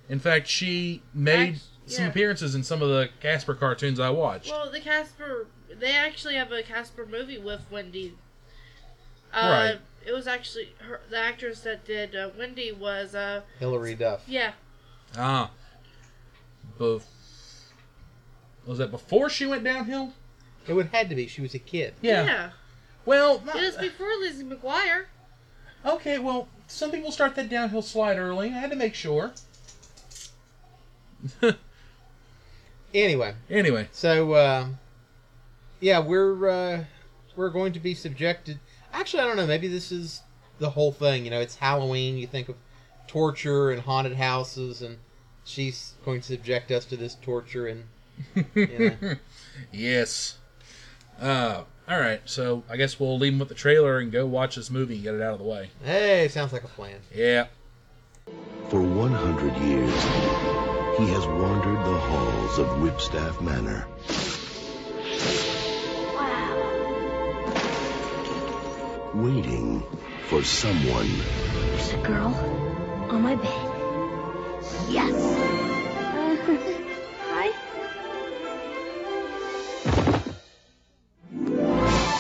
Speaker 1: In fact, she made
Speaker 3: Act-
Speaker 1: some
Speaker 3: yeah.
Speaker 1: appearances in some of the Casper cartoons I watched.
Speaker 3: Well, the Casper, they actually have a Casper movie with Wendy. Uh,
Speaker 1: Right.
Speaker 3: It was actually her, the actress that did uh, Wendy was uh
Speaker 2: Hilary Duff.
Speaker 3: yeah
Speaker 1: ah. Bef- was that before she went downhill?
Speaker 2: It would had to be. She was a kid.
Speaker 3: yeah,
Speaker 1: Well, not-
Speaker 3: it was before Lizzie McGuire.
Speaker 1: okay. Well, some people start that downhill slide early. I had to make sure. [LAUGHS]
Speaker 2: Anyway,
Speaker 1: Anyway,
Speaker 2: so uh, yeah, we're uh, we're going to be subjected. Actually, I don't know. Maybe this is the whole thing. You know, it's Halloween. You think of torture and haunted houses, and she's going to subject us to this torture and. You know. [LAUGHS]
Speaker 1: yes. Uh, all right. So I guess we'll leave them with the trailer and go watch this movie and get it out of the way.
Speaker 2: hey, sounds like a plan.
Speaker 1: Yeah.
Speaker 4: For 100 years, he has wandered the halls of Whipstaff Manor. Waiting for someone.
Speaker 5: There's a girl on my bed. Yes. [LAUGHS] Hi.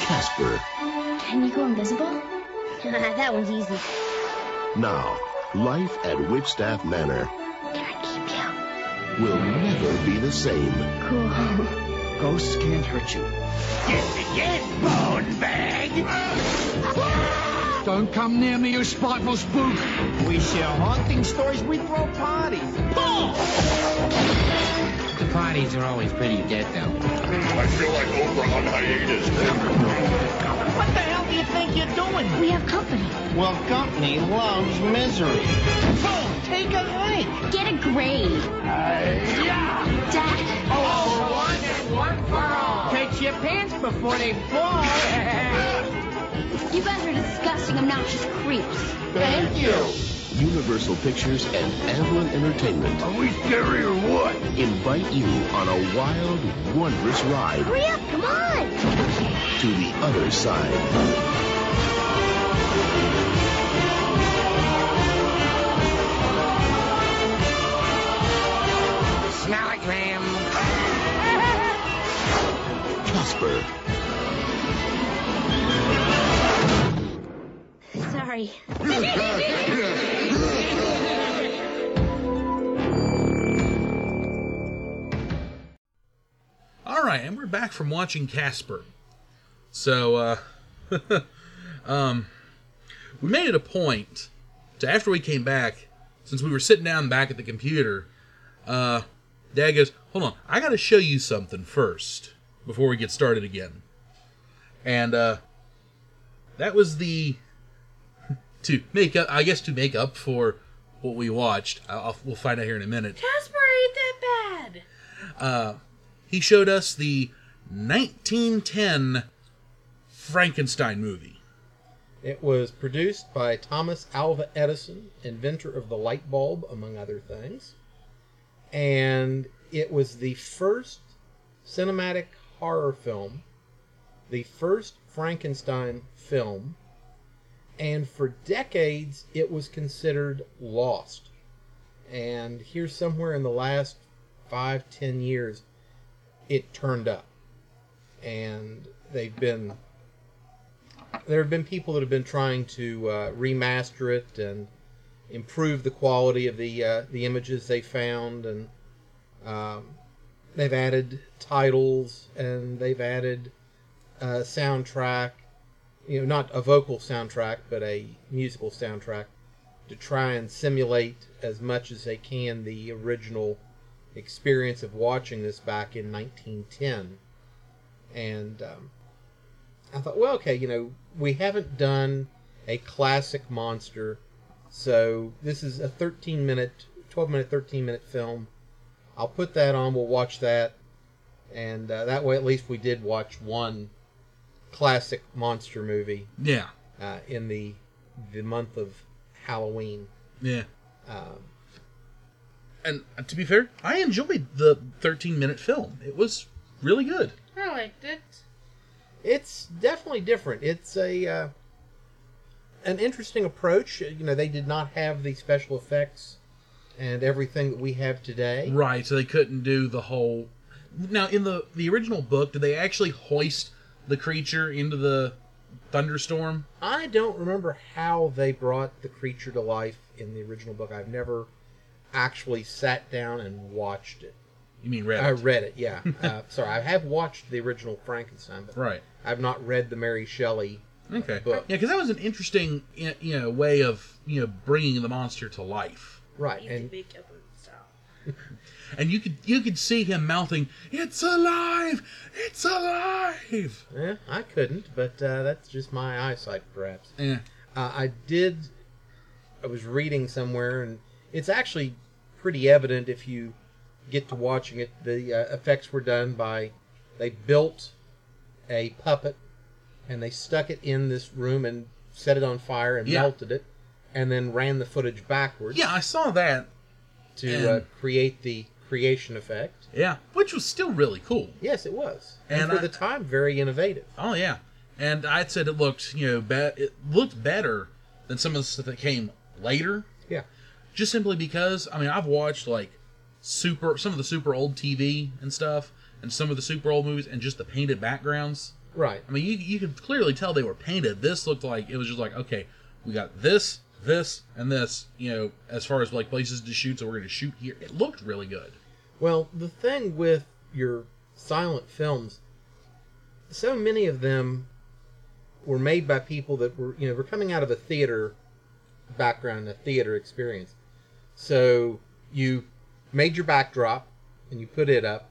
Speaker 4: Casper.
Speaker 5: Can you go invisible? [LAUGHS] that one's easy.
Speaker 4: Now, life at Whipstaff Manor
Speaker 5: Can I keep you?
Speaker 4: will never be the same.
Speaker 5: Cool. [LAUGHS]
Speaker 6: Ghosts can't hurt you. Yes, yes, bone bag! Don't come near me, you spiteful spook. We share haunting stories. We throw parties. The parties are always pretty dead, though.
Speaker 4: I feel like Oprah on hiatus.
Speaker 6: What the hell do you think you're doing?
Speaker 5: We have company.
Speaker 6: Well, company loves misery. So, take a hike.
Speaker 5: Get a grade. yeah. Dad?
Speaker 6: Oh, one and one for all. Catch your pants before they fall.
Speaker 5: You guys are disgusting, obnoxious creeps.
Speaker 6: Thank you.
Speaker 4: Universal Pictures and Amblin Entertainment
Speaker 6: Are we scary or what?
Speaker 4: invite you on a wild, wondrous ride
Speaker 5: Hurry up, come on.
Speaker 4: to the other side.
Speaker 6: Smell it, ma'am.
Speaker 4: Casper,
Speaker 5: Sorry.
Speaker 1: Right, and we're back from watching Casper. So, uh, [LAUGHS] um, we made it a point to after we came back, since we were sitting down back at the computer, uh, Dad goes, "Hold on, I got to show you something first before we get started again." And uh, that was the [LAUGHS] to make up, I guess, to make up for what we watched. I'll, we'll find out here in a minute.
Speaker 3: Casper ain't that bad.
Speaker 1: He showed us the 1910 Frankenstein movie.
Speaker 2: It was produced by Thomas Alva Edison, inventor of the light bulb, among other things. And it was the first cinematic horror film, the first Frankenstein film, and for decades it was considered lost. And here, somewhere in the last five, ten years, it turned up. And they've been there have been people that have been trying to uh, remaster it and improve the quality of the uh, the images they found, and um, they've added titles and they've added a soundtrack. You know, not a vocal soundtrack, but a musical soundtrack to try and simulate as much as they can the original experience of watching this back in 1910. And um, I thought, well, okay, you know, we haven't done a classic monster, so this is a 13 minute, 12 minute, 13 minute film. I'll put that on. We'll watch that, and uh, that way, at least we did watch one classic monster movie
Speaker 1: Yeah,
Speaker 2: uh, in the the month of Halloween.
Speaker 1: yeah.
Speaker 2: Um,
Speaker 1: And uh, to be fair, I enjoyed the 13 minute film. It was really good.
Speaker 3: I liked it.
Speaker 2: it's definitely different. It's a uh, an interesting approach. You know, they did not have the special effects and everything that we have today.
Speaker 1: Right, so they couldn't do the whole. Now, in the the original book, did they actually hoist the creature into the thunderstorm?
Speaker 2: I don't remember how they brought the creature to life in the original book. I've never actually sat down and watched it.
Speaker 1: You mean read? It?
Speaker 2: I
Speaker 1: it?
Speaker 2: read it, yeah. [LAUGHS] uh, sorry, I have watched the original Frankenstein, but
Speaker 1: Right.
Speaker 2: I've not read the Mary Shelley
Speaker 1: Okay.
Speaker 2: book.
Speaker 1: Yeah, because that was an interesting, you know, way of you know bringing the monster to life.
Speaker 2: Right,
Speaker 3: Eat
Speaker 2: and
Speaker 3: big style. [LAUGHS]
Speaker 1: and you could you could see him mouthing, "It's alive! It's alive!"
Speaker 2: Yeah, I couldn't, but uh, that's just my eyesight, perhaps.
Speaker 1: Yeah.
Speaker 2: Uh, I did. I was reading somewhere, and it's actually pretty evident if you get to watching it. The uh, effects were done by. They built a puppet, and they stuck it in this room and set it on fire and
Speaker 1: Yeah.
Speaker 2: melted it, and then ran the footage backwards
Speaker 1: Yeah, I saw that.
Speaker 2: to uh, create the creation effect.
Speaker 1: Yeah, which was still really cool.
Speaker 2: Yes, it was, and,
Speaker 1: And
Speaker 2: for
Speaker 1: I-
Speaker 2: the time, very innovative.
Speaker 1: Oh yeah, and I said it looked you know be- it looked better than some of the stuff that came later. Just simply because I mean I've watched like super some of the super old TV and stuff, and some of the super old movies, and just the painted backgrounds.
Speaker 2: Right.
Speaker 1: I mean you you could clearly tell they were painted. This looked like it was just like okay, we got this, this, and this. You know, as far as like places to shoot, so we're going to shoot here. It looked really good.
Speaker 2: Well, the thing with your silent films, so many of them were made by people that were, you know, were coming out of a theater background, a theater experience. So you made your backdrop and you put it up.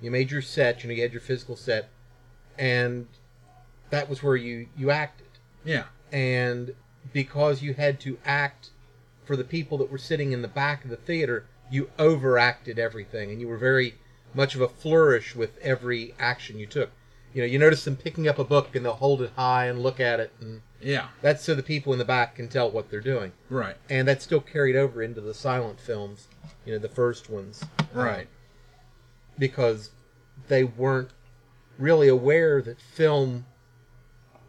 Speaker 2: You made your set, you know, you had your physical set, and that was where you you acted.
Speaker 1: Yeah.
Speaker 2: And because you had to act for the people that were sitting in the back of the theater, you overacted everything, and you were very much of a flourish with every action you took. You know, you notice them picking up a book and they'll hold it high and look at it, and
Speaker 1: Yeah.
Speaker 2: that's so the people in the back can tell what they're doing.
Speaker 1: Right.
Speaker 2: And that's still carried over into the silent films, you know, the first ones,
Speaker 1: Right.
Speaker 2: because they weren't really aware that film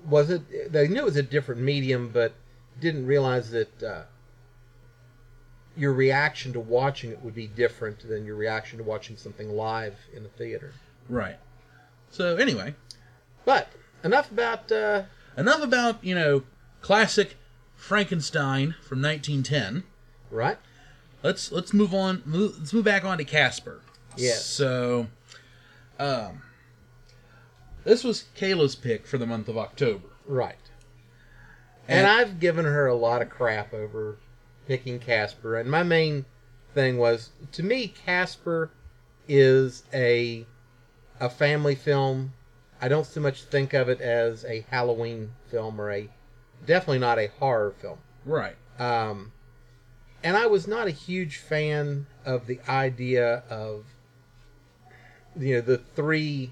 Speaker 2: was it. They knew it was a different medium, but didn't realize that uh, your reaction to watching it would be different than your reaction to watching something live in a theater.
Speaker 1: Right. So anyway,
Speaker 2: But enough about uh,
Speaker 1: enough about you know classic Frankenstein from 1910.
Speaker 2: right.
Speaker 1: Let's let's move on. Move, let's move back on to Casper.
Speaker 2: Yes.
Speaker 1: So, um, this was Kayla's pick for the month of October.
Speaker 2: Right. And,
Speaker 1: And-
Speaker 2: I've given her a lot of crap over picking Casper. And my main thing was to me, Casper is a a family film. I don't so much think of it as a Halloween film or a definitely not a horror film.
Speaker 1: Right.
Speaker 2: Um, and I was not a huge fan of the idea of you know the three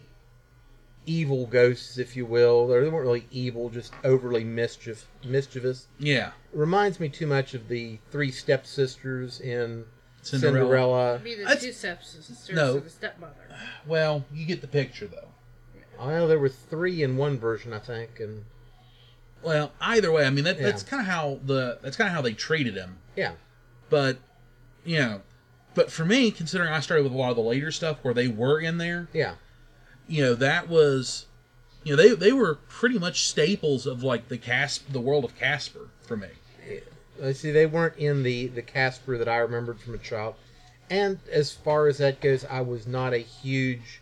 Speaker 2: evil ghosts, if you will. They weren't really evil, just overly mischief mischievous.
Speaker 1: Yeah.
Speaker 2: Reminds me too much of the three stepsisters in
Speaker 1: Cinderella.
Speaker 2: Cinderella.
Speaker 3: Be the
Speaker 1: That's-
Speaker 3: two stepsisters
Speaker 1: no.
Speaker 3: and the stepmother.
Speaker 1: Well, you get the picture though.
Speaker 2: I know there were three in one version, I think, and
Speaker 1: Well, either way, I mean that,
Speaker 2: Yeah.
Speaker 1: that's kind of how the that's kind of how they treated him.
Speaker 2: yeah,
Speaker 1: But you know, but for me, considering I started with a lot of the later stuff where they were in there,
Speaker 2: yeah,
Speaker 1: you know, that was, you know, they they were pretty much staples of like the Casp, the world of Casper for me.
Speaker 2: I see they weren't in the the Casper that I remembered from a child. And as far as that goes, I was not a huge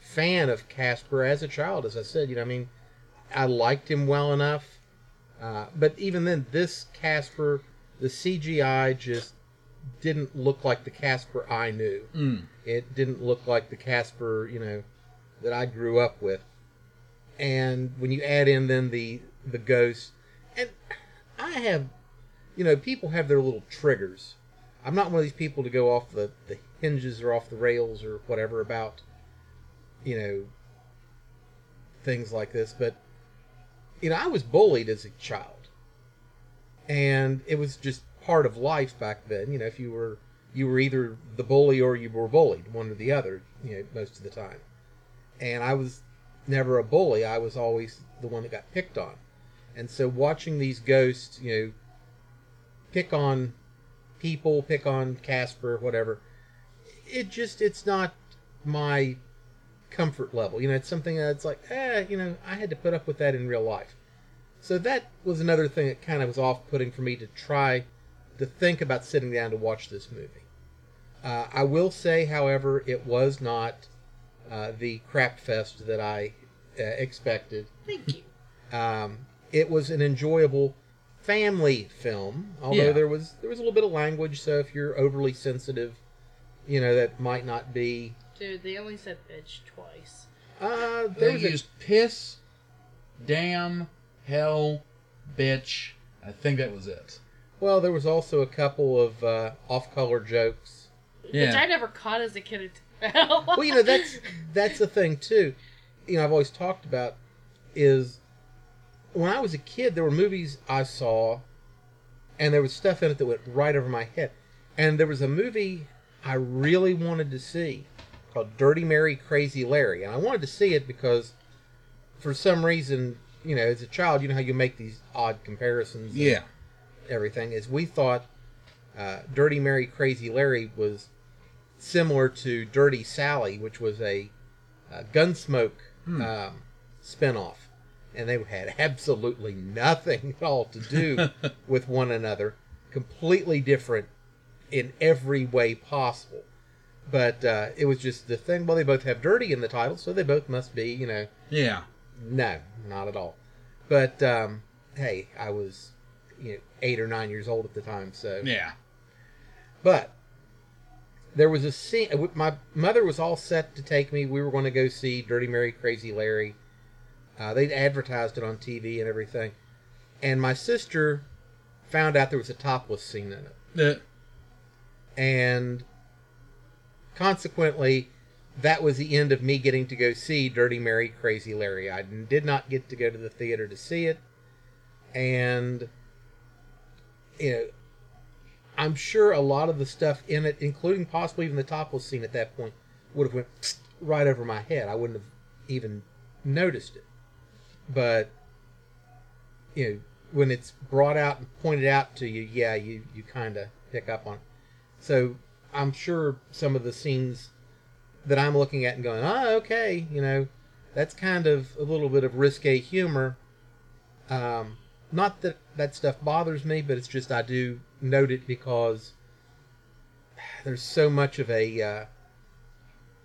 Speaker 2: fan of Casper as a child. As I said, you know, I mean, I liked him well enough, uh, but even then, this Casper, the CGI just didn't look like the Casper I knew.
Speaker 1: Mm.
Speaker 2: It didn't look like the Casper, you know, that I grew up with. And when you add in then the the ghost, and I have, you know, people have their little triggers. I'm not one of these people to go off the, the hinges or off the rails or whatever about, you know, things like this. But, you know, I was bullied as a child. And it was just part of life back then. You know, if you were you were either the bully or you were bullied, one or the other, you know, most of the time. And I was never a bully. I was always the one that got picked on. And so watching these ghosts, you know, pick on people, pick on Casper, whatever, it just it's not my comfort level. You know, it's something that's like, eh, you know, I had to put up with that in real life. So that was another thing that kind of was off putting for me to try to think about sitting down to watch this movie. Uh, I will say, however, it was not uh, the crap fest that I uh, expected.
Speaker 3: Thank you.
Speaker 2: Um, it was an enjoyable family film, although
Speaker 1: Yeah.
Speaker 2: there was there was a little bit of language. So if you're overly sensitive, you know, that might not be.
Speaker 3: Dude, they only said bitch twice.
Speaker 2: Uh,
Speaker 1: They
Speaker 2: there was a,
Speaker 1: used piss, damn, hell, bitch. I think that was it.
Speaker 2: well, there was also a couple of uh, off-color jokes.
Speaker 3: Which I never caught as a kid until
Speaker 2: well, you know that's that's the thing too. You know, I've always talked about is when I was a kid, there were movies I saw, and there was stuff in it that went right over my head. And there was a movie I really wanted to see called Dirty Mary, Crazy Larry, and I wanted to see it because, for some reason, you know, as a child, you know how you make these odd comparisons. and
Speaker 1: Yeah.
Speaker 2: everything is we thought uh, Dirty Mary, Crazy Larry was similar to Dirty Sally, which was a, uh Gunsmoke
Speaker 1: Hmm.
Speaker 2: um, spinoff, and they had absolutely nothing at all to do [LAUGHS] with one another. Completely different in every way possible. But uh, it was just the thing. Well, they both have dirty in the title, so they both must be, you know.
Speaker 1: Yeah.
Speaker 2: No, not at all. But um, hey, I was, you know, eight or nine years old at the time, so
Speaker 1: Yeah.
Speaker 2: but there was a scene. uh, My mother was all set to take me. We were going to go see Dirty Mary, Crazy Larry. Uh, they'd advertised it on TV and everything. And my sister found out there was a topless scene in it.
Speaker 1: Uh,
Speaker 2: And consequently, that was the end of me getting to go see Dirty Mary, Crazy Larry. I did not get to go to the theater to see it. And, you know, I'm sure a lot of the stuff in it, including possibly even the topless scene at that point, would have went right over my head. I wouldn't have even noticed it. But you know, when it's brought out and pointed out to you, yeah, you you kind of pick up on it. So I'm sure some of the scenes that I'm looking at and going, oh, okay, you know, that's kind of a little bit of risque humor. Um, not that that stuff bothers me, but it's just I do note it because there's so much of a uh,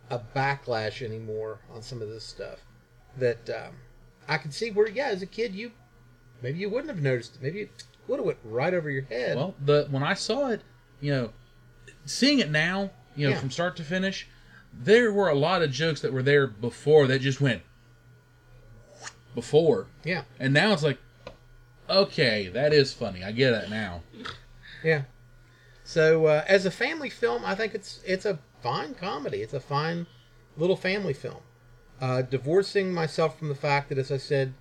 Speaker 2: a backlash anymore on some of this stuff that um, I can see where, yeah, as a kid, you maybe you wouldn't have noticed it. Maybe it would have went right over your head.
Speaker 1: Well, the when I saw it, you know, seeing it now, you know,
Speaker 2: Yeah.
Speaker 1: from start to finish, there were a lot of jokes that were there before that just went before,
Speaker 2: yeah,
Speaker 1: and now it's like, okay, that is funny. I get it now.
Speaker 2: yeah. So uh, as a family film, I think it's it's a fine comedy. It's a fine little family film. Uh, divorcing myself from the fact that, as I said,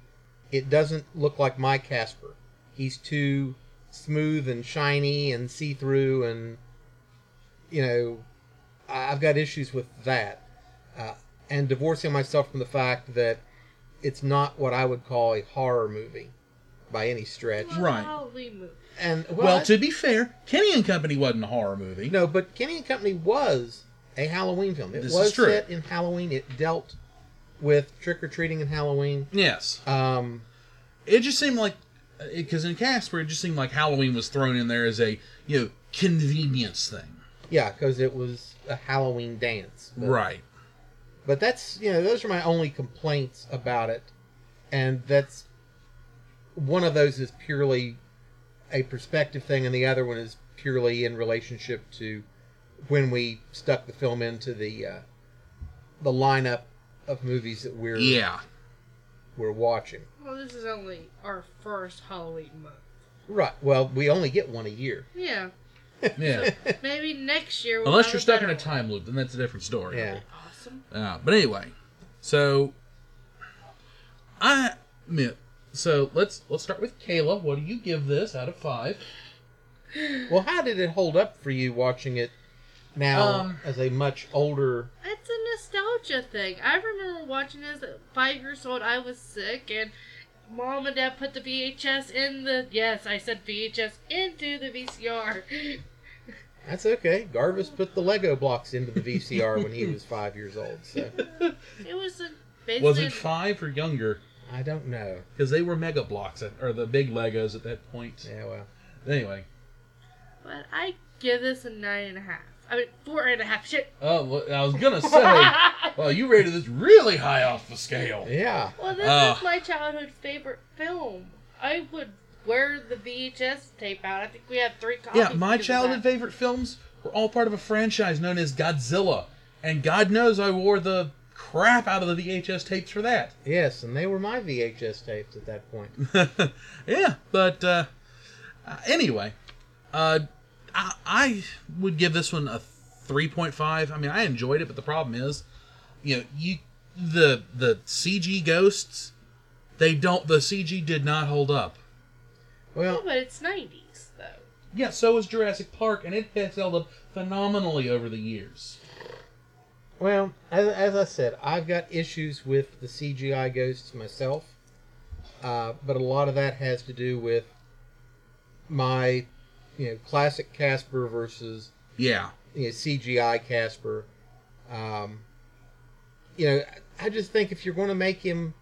Speaker 2: it doesn't look like my Casper. He's too smooth and shiny and see through, and you know, I- I've got issues with that. Uh, and divorcing myself from the fact that it's not what I would call a horror movie by any stretch.
Speaker 1: Right.
Speaker 2: And
Speaker 1: Well,
Speaker 2: well,
Speaker 1: to be fair, Kenny and Company wasn't a horror movie.
Speaker 2: no, but Kenny and Company was a Halloween film. It
Speaker 1: This
Speaker 2: was set in Halloween. It dealt with trick or treating and Halloween.
Speaker 1: Yes.
Speaker 2: Um,
Speaker 1: it just seemed like because in Casper, it just seemed like Halloween was thrown in there as a you know convenience thing.
Speaker 2: yeah, because it was a Halloween dance. But-
Speaker 1: Right.
Speaker 2: But that's you know those are my only complaints about it, and that's one of those is purely a perspective thing, and the other one is purely in relationship to when we stuck the film into the uh, the lineup of movies that we're
Speaker 1: Yeah.
Speaker 2: we're watching.
Speaker 3: Well, this is only our first Halloween month.
Speaker 2: Right. Well, we only get one a year.
Speaker 3: Yeah.
Speaker 1: Yeah. [LAUGHS]
Speaker 3: Maybe next year. We'll
Speaker 1: Unless you're stuck in a time loop, then that's a different story.
Speaker 2: Yeah.
Speaker 3: Awesome.
Speaker 1: Uh, but anyway, so I admit. So let's let's start with Kayla. What do you give this out of five?
Speaker 2: Well, how did it hold up for you watching it now
Speaker 1: Um,
Speaker 2: as a much older?
Speaker 3: It's a nostalgia thing. I remember watching this at five years old. I was sick, and mom and dad put the VHS in the. Yes, I said VHS into the VCR. [LAUGHS]
Speaker 2: That's okay. Garvis put the Lego blocks into the VCR when he was five years old. So [LAUGHS]
Speaker 3: It was a basically.
Speaker 1: Was it five or younger?
Speaker 2: I don't know.
Speaker 1: Because they were mega blocks at, or the big Legos at that point.
Speaker 2: Yeah, well,
Speaker 1: Anyway,
Speaker 3: But I give this a nine and a half. I mean, four and a half. Shit.
Speaker 1: oh, well, I was gonna say, [LAUGHS] well, you rated this really high off the scale.
Speaker 2: yeah.
Speaker 3: Well, this
Speaker 1: Ah.
Speaker 3: is my childhood favorite film. I would wear the VHS tape out. I think we had three copies.
Speaker 1: Yeah, my childhood
Speaker 3: that.
Speaker 1: favorite films were all part of a franchise known as Godzilla, and God knows I wore the crap out of the VHS tapes for that.
Speaker 2: Yes, and they were my VHS tapes at that point. [LAUGHS]
Speaker 1: yeah, but uh, uh, anyway, uh, I, I would give this one a 3.5. I mean, I enjoyed it, but the problem is, you know, you the the CG ghosts, they don't. The CG did not hold up.
Speaker 2: Well,
Speaker 3: Yeah, but it's 90s, though.
Speaker 1: Yeah, so is Jurassic Park, and it has held up phenomenally over the years.
Speaker 2: Well, as, as I said, I've got issues with the CGI ghosts myself, uh, but a lot of that has to do with my, you know, classic Casper versus
Speaker 1: Yeah,
Speaker 2: you know, CGI Casper. Um, you know, I just think if you're going to make him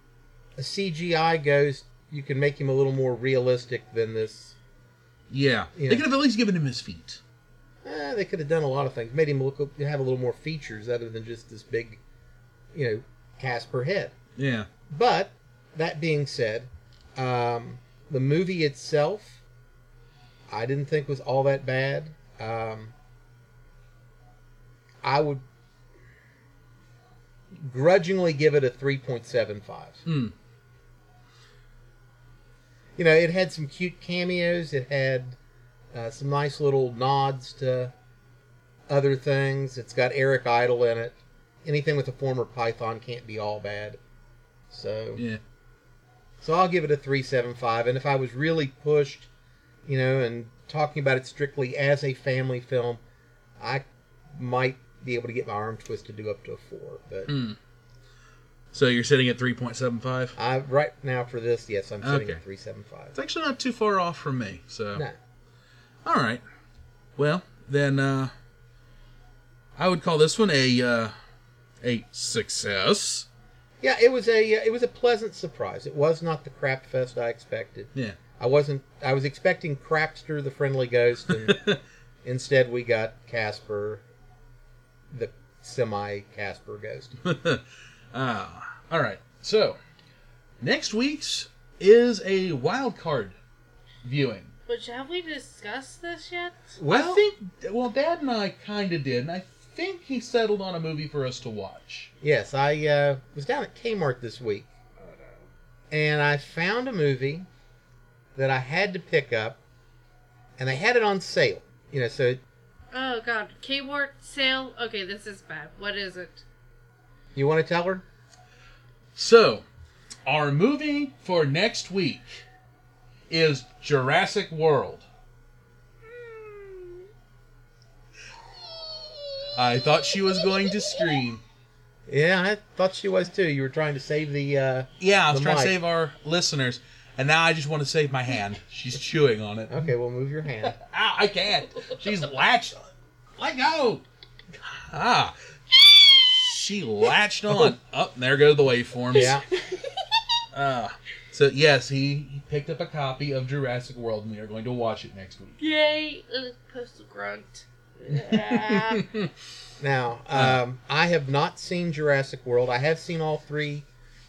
Speaker 2: a CGI ghost, you can make him a little more realistic than this.
Speaker 1: yeah.
Speaker 2: Yeah.
Speaker 1: They could have at least given him his feet.
Speaker 2: Eh, they could have done a lot of things, made him look have a little more features other than just this big, you know, Casper head.
Speaker 1: Yeah.
Speaker 2: But that being said, um, the movie itself, I didn't think was all that bad. Um, I would grudgingly give it a three point seven five.
Speaker 1: Hmm.
Speaker 2: You know, it had some cute cameos. It had uh, some nice little nods to other things. It's got Eric Idle in it. Anything with a former Python can't be all bad. So
Speaker 1: Yeah.
Speaker 2: so I'll give it a 375. And if I was really pushed, you know, and talking about it strictly as a family film, I might be able to get my arm twisted to go up to a four. But
Speaker 1: Hmm. So you're sitting at 3.75?
Speaker 2: I right now for this, yes, I'm sitting
Speaker 1: Okay.
Speaker 2: at 375.
Speaker 1: It's actually not too far off from me. So
Speaker 2: No.
Speaker 1: All right. Well, then uh I would call this one a uh a success.
Speaker 2: Yeah, it was a uh, it was a pleasant surprise. It was not the crap fest I expected.
Speaker 1: Yeah.
Speaker 2: I wasn't. I was expecting Crapster, the friendly ghost, and [LAUGHS] instead we got Casper, the semi Casper ghost. [LAUGHS]
Speaker 1: ah. All right. So, next week's is a wild card viewing.
Speaker 3: But have we discussed this yet?
Speaker 1: I think well Dad and I kind of did, and I think he settled on a movie for us to watch.
Speaker 2: Yes, I uh, was down at Kmart this week, and I found a movie that I had to pick up, and they had it on sale. You know, so
Speaker 3: Oh god, Kmart sale. Okay, this is bad. What is it?
Speaker 2: you want to tell her?
Speaker 1: So, our movie for next week is Jurassic World. I thought she was going to scream.
Speaker 2: Yeah, I thought she was too. You were trying to save the. Uh,
Speaker 1: Yeah, I was
Speaker 2: the
Speaker 1: trying to save our listeners, and now I just want to save my hand. She's chewing on it.
Speaker 2: Okay, well, move your hand.
Speaker 1: Ow, [LAUGHS] I can't. She's latched. Let go. Ah. She latched on. Up there go the waveforms.
Speaker 2: Yeah.
Speaker 1: Uh, so yes, he, he picked up a copy of Jurassic World, and we are going to watch it next week.
Speaker 3: Yay! Uh, postal grunt. [LAUGHS] Ah.
Speaker 2: Now, um, I have not seen Jurassic World. I have seen all three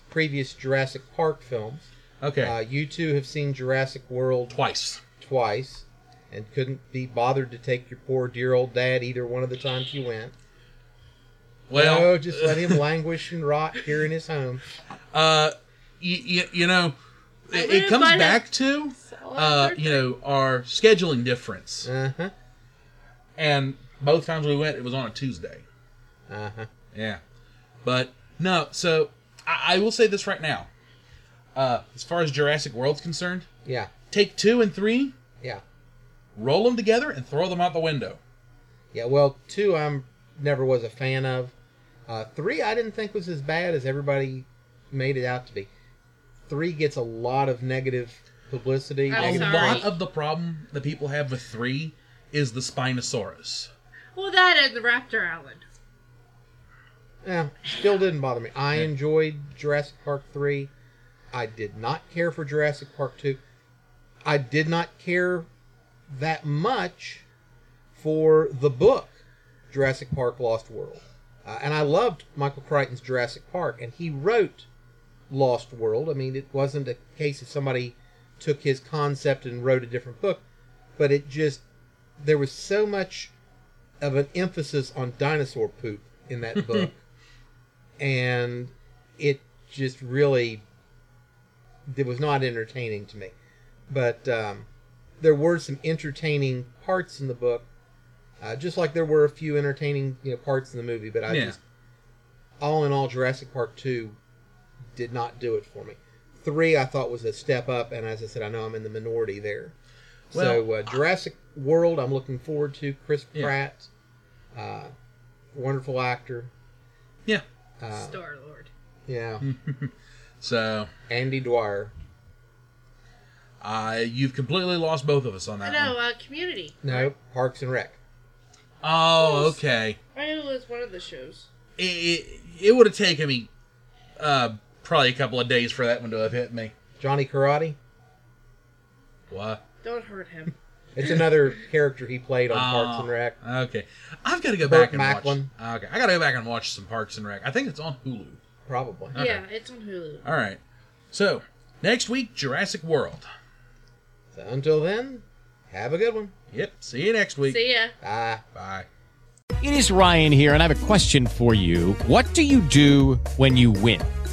Speaker 2: previous Jurassic Park films.
Speaker 1: Okay.
Speaker 2: Uh, you two have seen Jurassic World
Speaker 1: twice.
Speaker 2: Twice, and couldn't be bothered to take your poor dear old dad either one of the times you went.
Speaker 1: Well-
Speaker 2: no, just let him languish and rot here in his home. [LAUGHS]
Speaker 1: Uh, y- y- you know, it, it comes
Speaker 2: mind
Speaker 1: back to uh, you know our scheduling difference.
Speaker 2: Uh-huh.
Speaker 1: And both times we went, it was on a Tuesday.
Speaker 2: Uh-huh.
Speaker 1: Yeah. But no, so I, I will say this right now. Uh, as far as Jurassic World's concerned,
Speaker 2: Yeah.
Speaker 1: take two and three,
Speaker 2: Yeah.
Speaker 1: roll them together, and throw them out the window.
Speaker 2: Yeah, well, two I'm never was a fan of. Uh, three I didn't think was as bad as everybody made it out to be. Three gets a lot of negative publicity.
Speaker 1: A
Speaker 2: negative
Speaker 1: lot of the problem that people have with three is the Spinosaurus.
Speaker 3: well, that and the Raptor Island.
Speaker 2: Yeah, still didn't bother me. I enjoyed Jurassic Park 3. I did not care for Jurassic Park 2. I did not care that much for the book, Jurassic Park Lost World. Uh, and I loved Michael Crichton's Jurassic Park, and he wrote Lost World. I mean, it wasn't a case of somebody took his concept and wrote a different book, but it just, there was so much of an emphasis on dinosaur poop in that [LAUGHS] book, and it just really it was not entertaining to me. But um, there were some entertaining parts in the book, uh, just like there were a few entertaining you know parts in the movie. But I
Speaker 1: Yeah.
Speaker 2: just, all in all, Jurassic Park two did not do it for me. Three I thought was a step up, and as I said, I know I'm in the minority there. so uh, Jurassic World, I'm looking forward to. Chris
Speaker 1: Yeah.
Speaker 2: Pratt, uh, wonderful actor.
Speaker 1: Yeah.
Speaker 2: Uh,
Speaker 3: Star Lord.
Speaker 2: yeah. [LAUGHS]
Speaker 1: So
Speaker 2: Andy Dwyer.
Speaker 1: uh, you've completely lost both of us on
Speaker 3: I
Speaker 1: that
Speaker 3: know,
Speaker 1: one.
Speaker 3: uh, Community.
Speaker 2: No, Parks and Rec.
Speaker 1: Oh, okay.
Speaker 3: I know it was one of the shows.
Speaker 1: It, it, it would have taken me uh, probably a couple of days for that one to have hit me.
Speaker 2: Johnny Karate.
Speaker 1: What?
Speaker 3: Don't hurt him. [LAUGHS]
Speaker 2: It's another character he played on Parks
Speaker 1: Oh,
Speaker 2: and Rec.
Speaker 1: Okay, I've got to go
Speaker 2: Burt
Speaker 1: back and
Speaker 2: Macklin.
Speaker 1: watch. Okay, I got to go back and watch some Parks and Rec. I think it's on Hulu.
Speaker 2: Probably.
Speaker 1: Okay.
Speaker 3: Yeah, it's on Hulu.
Speaker 1: All right. So next week, Jurassic World.
Speaker 2: So until then, have a good one.
Speaker 1: Yep. See you next week.
Speaker 3: See ya.
Speaker 2: Bye.
Speaker 1: Bye.
Speaker 7: It is Ryan here, and I have a question for you. What do you do when you win?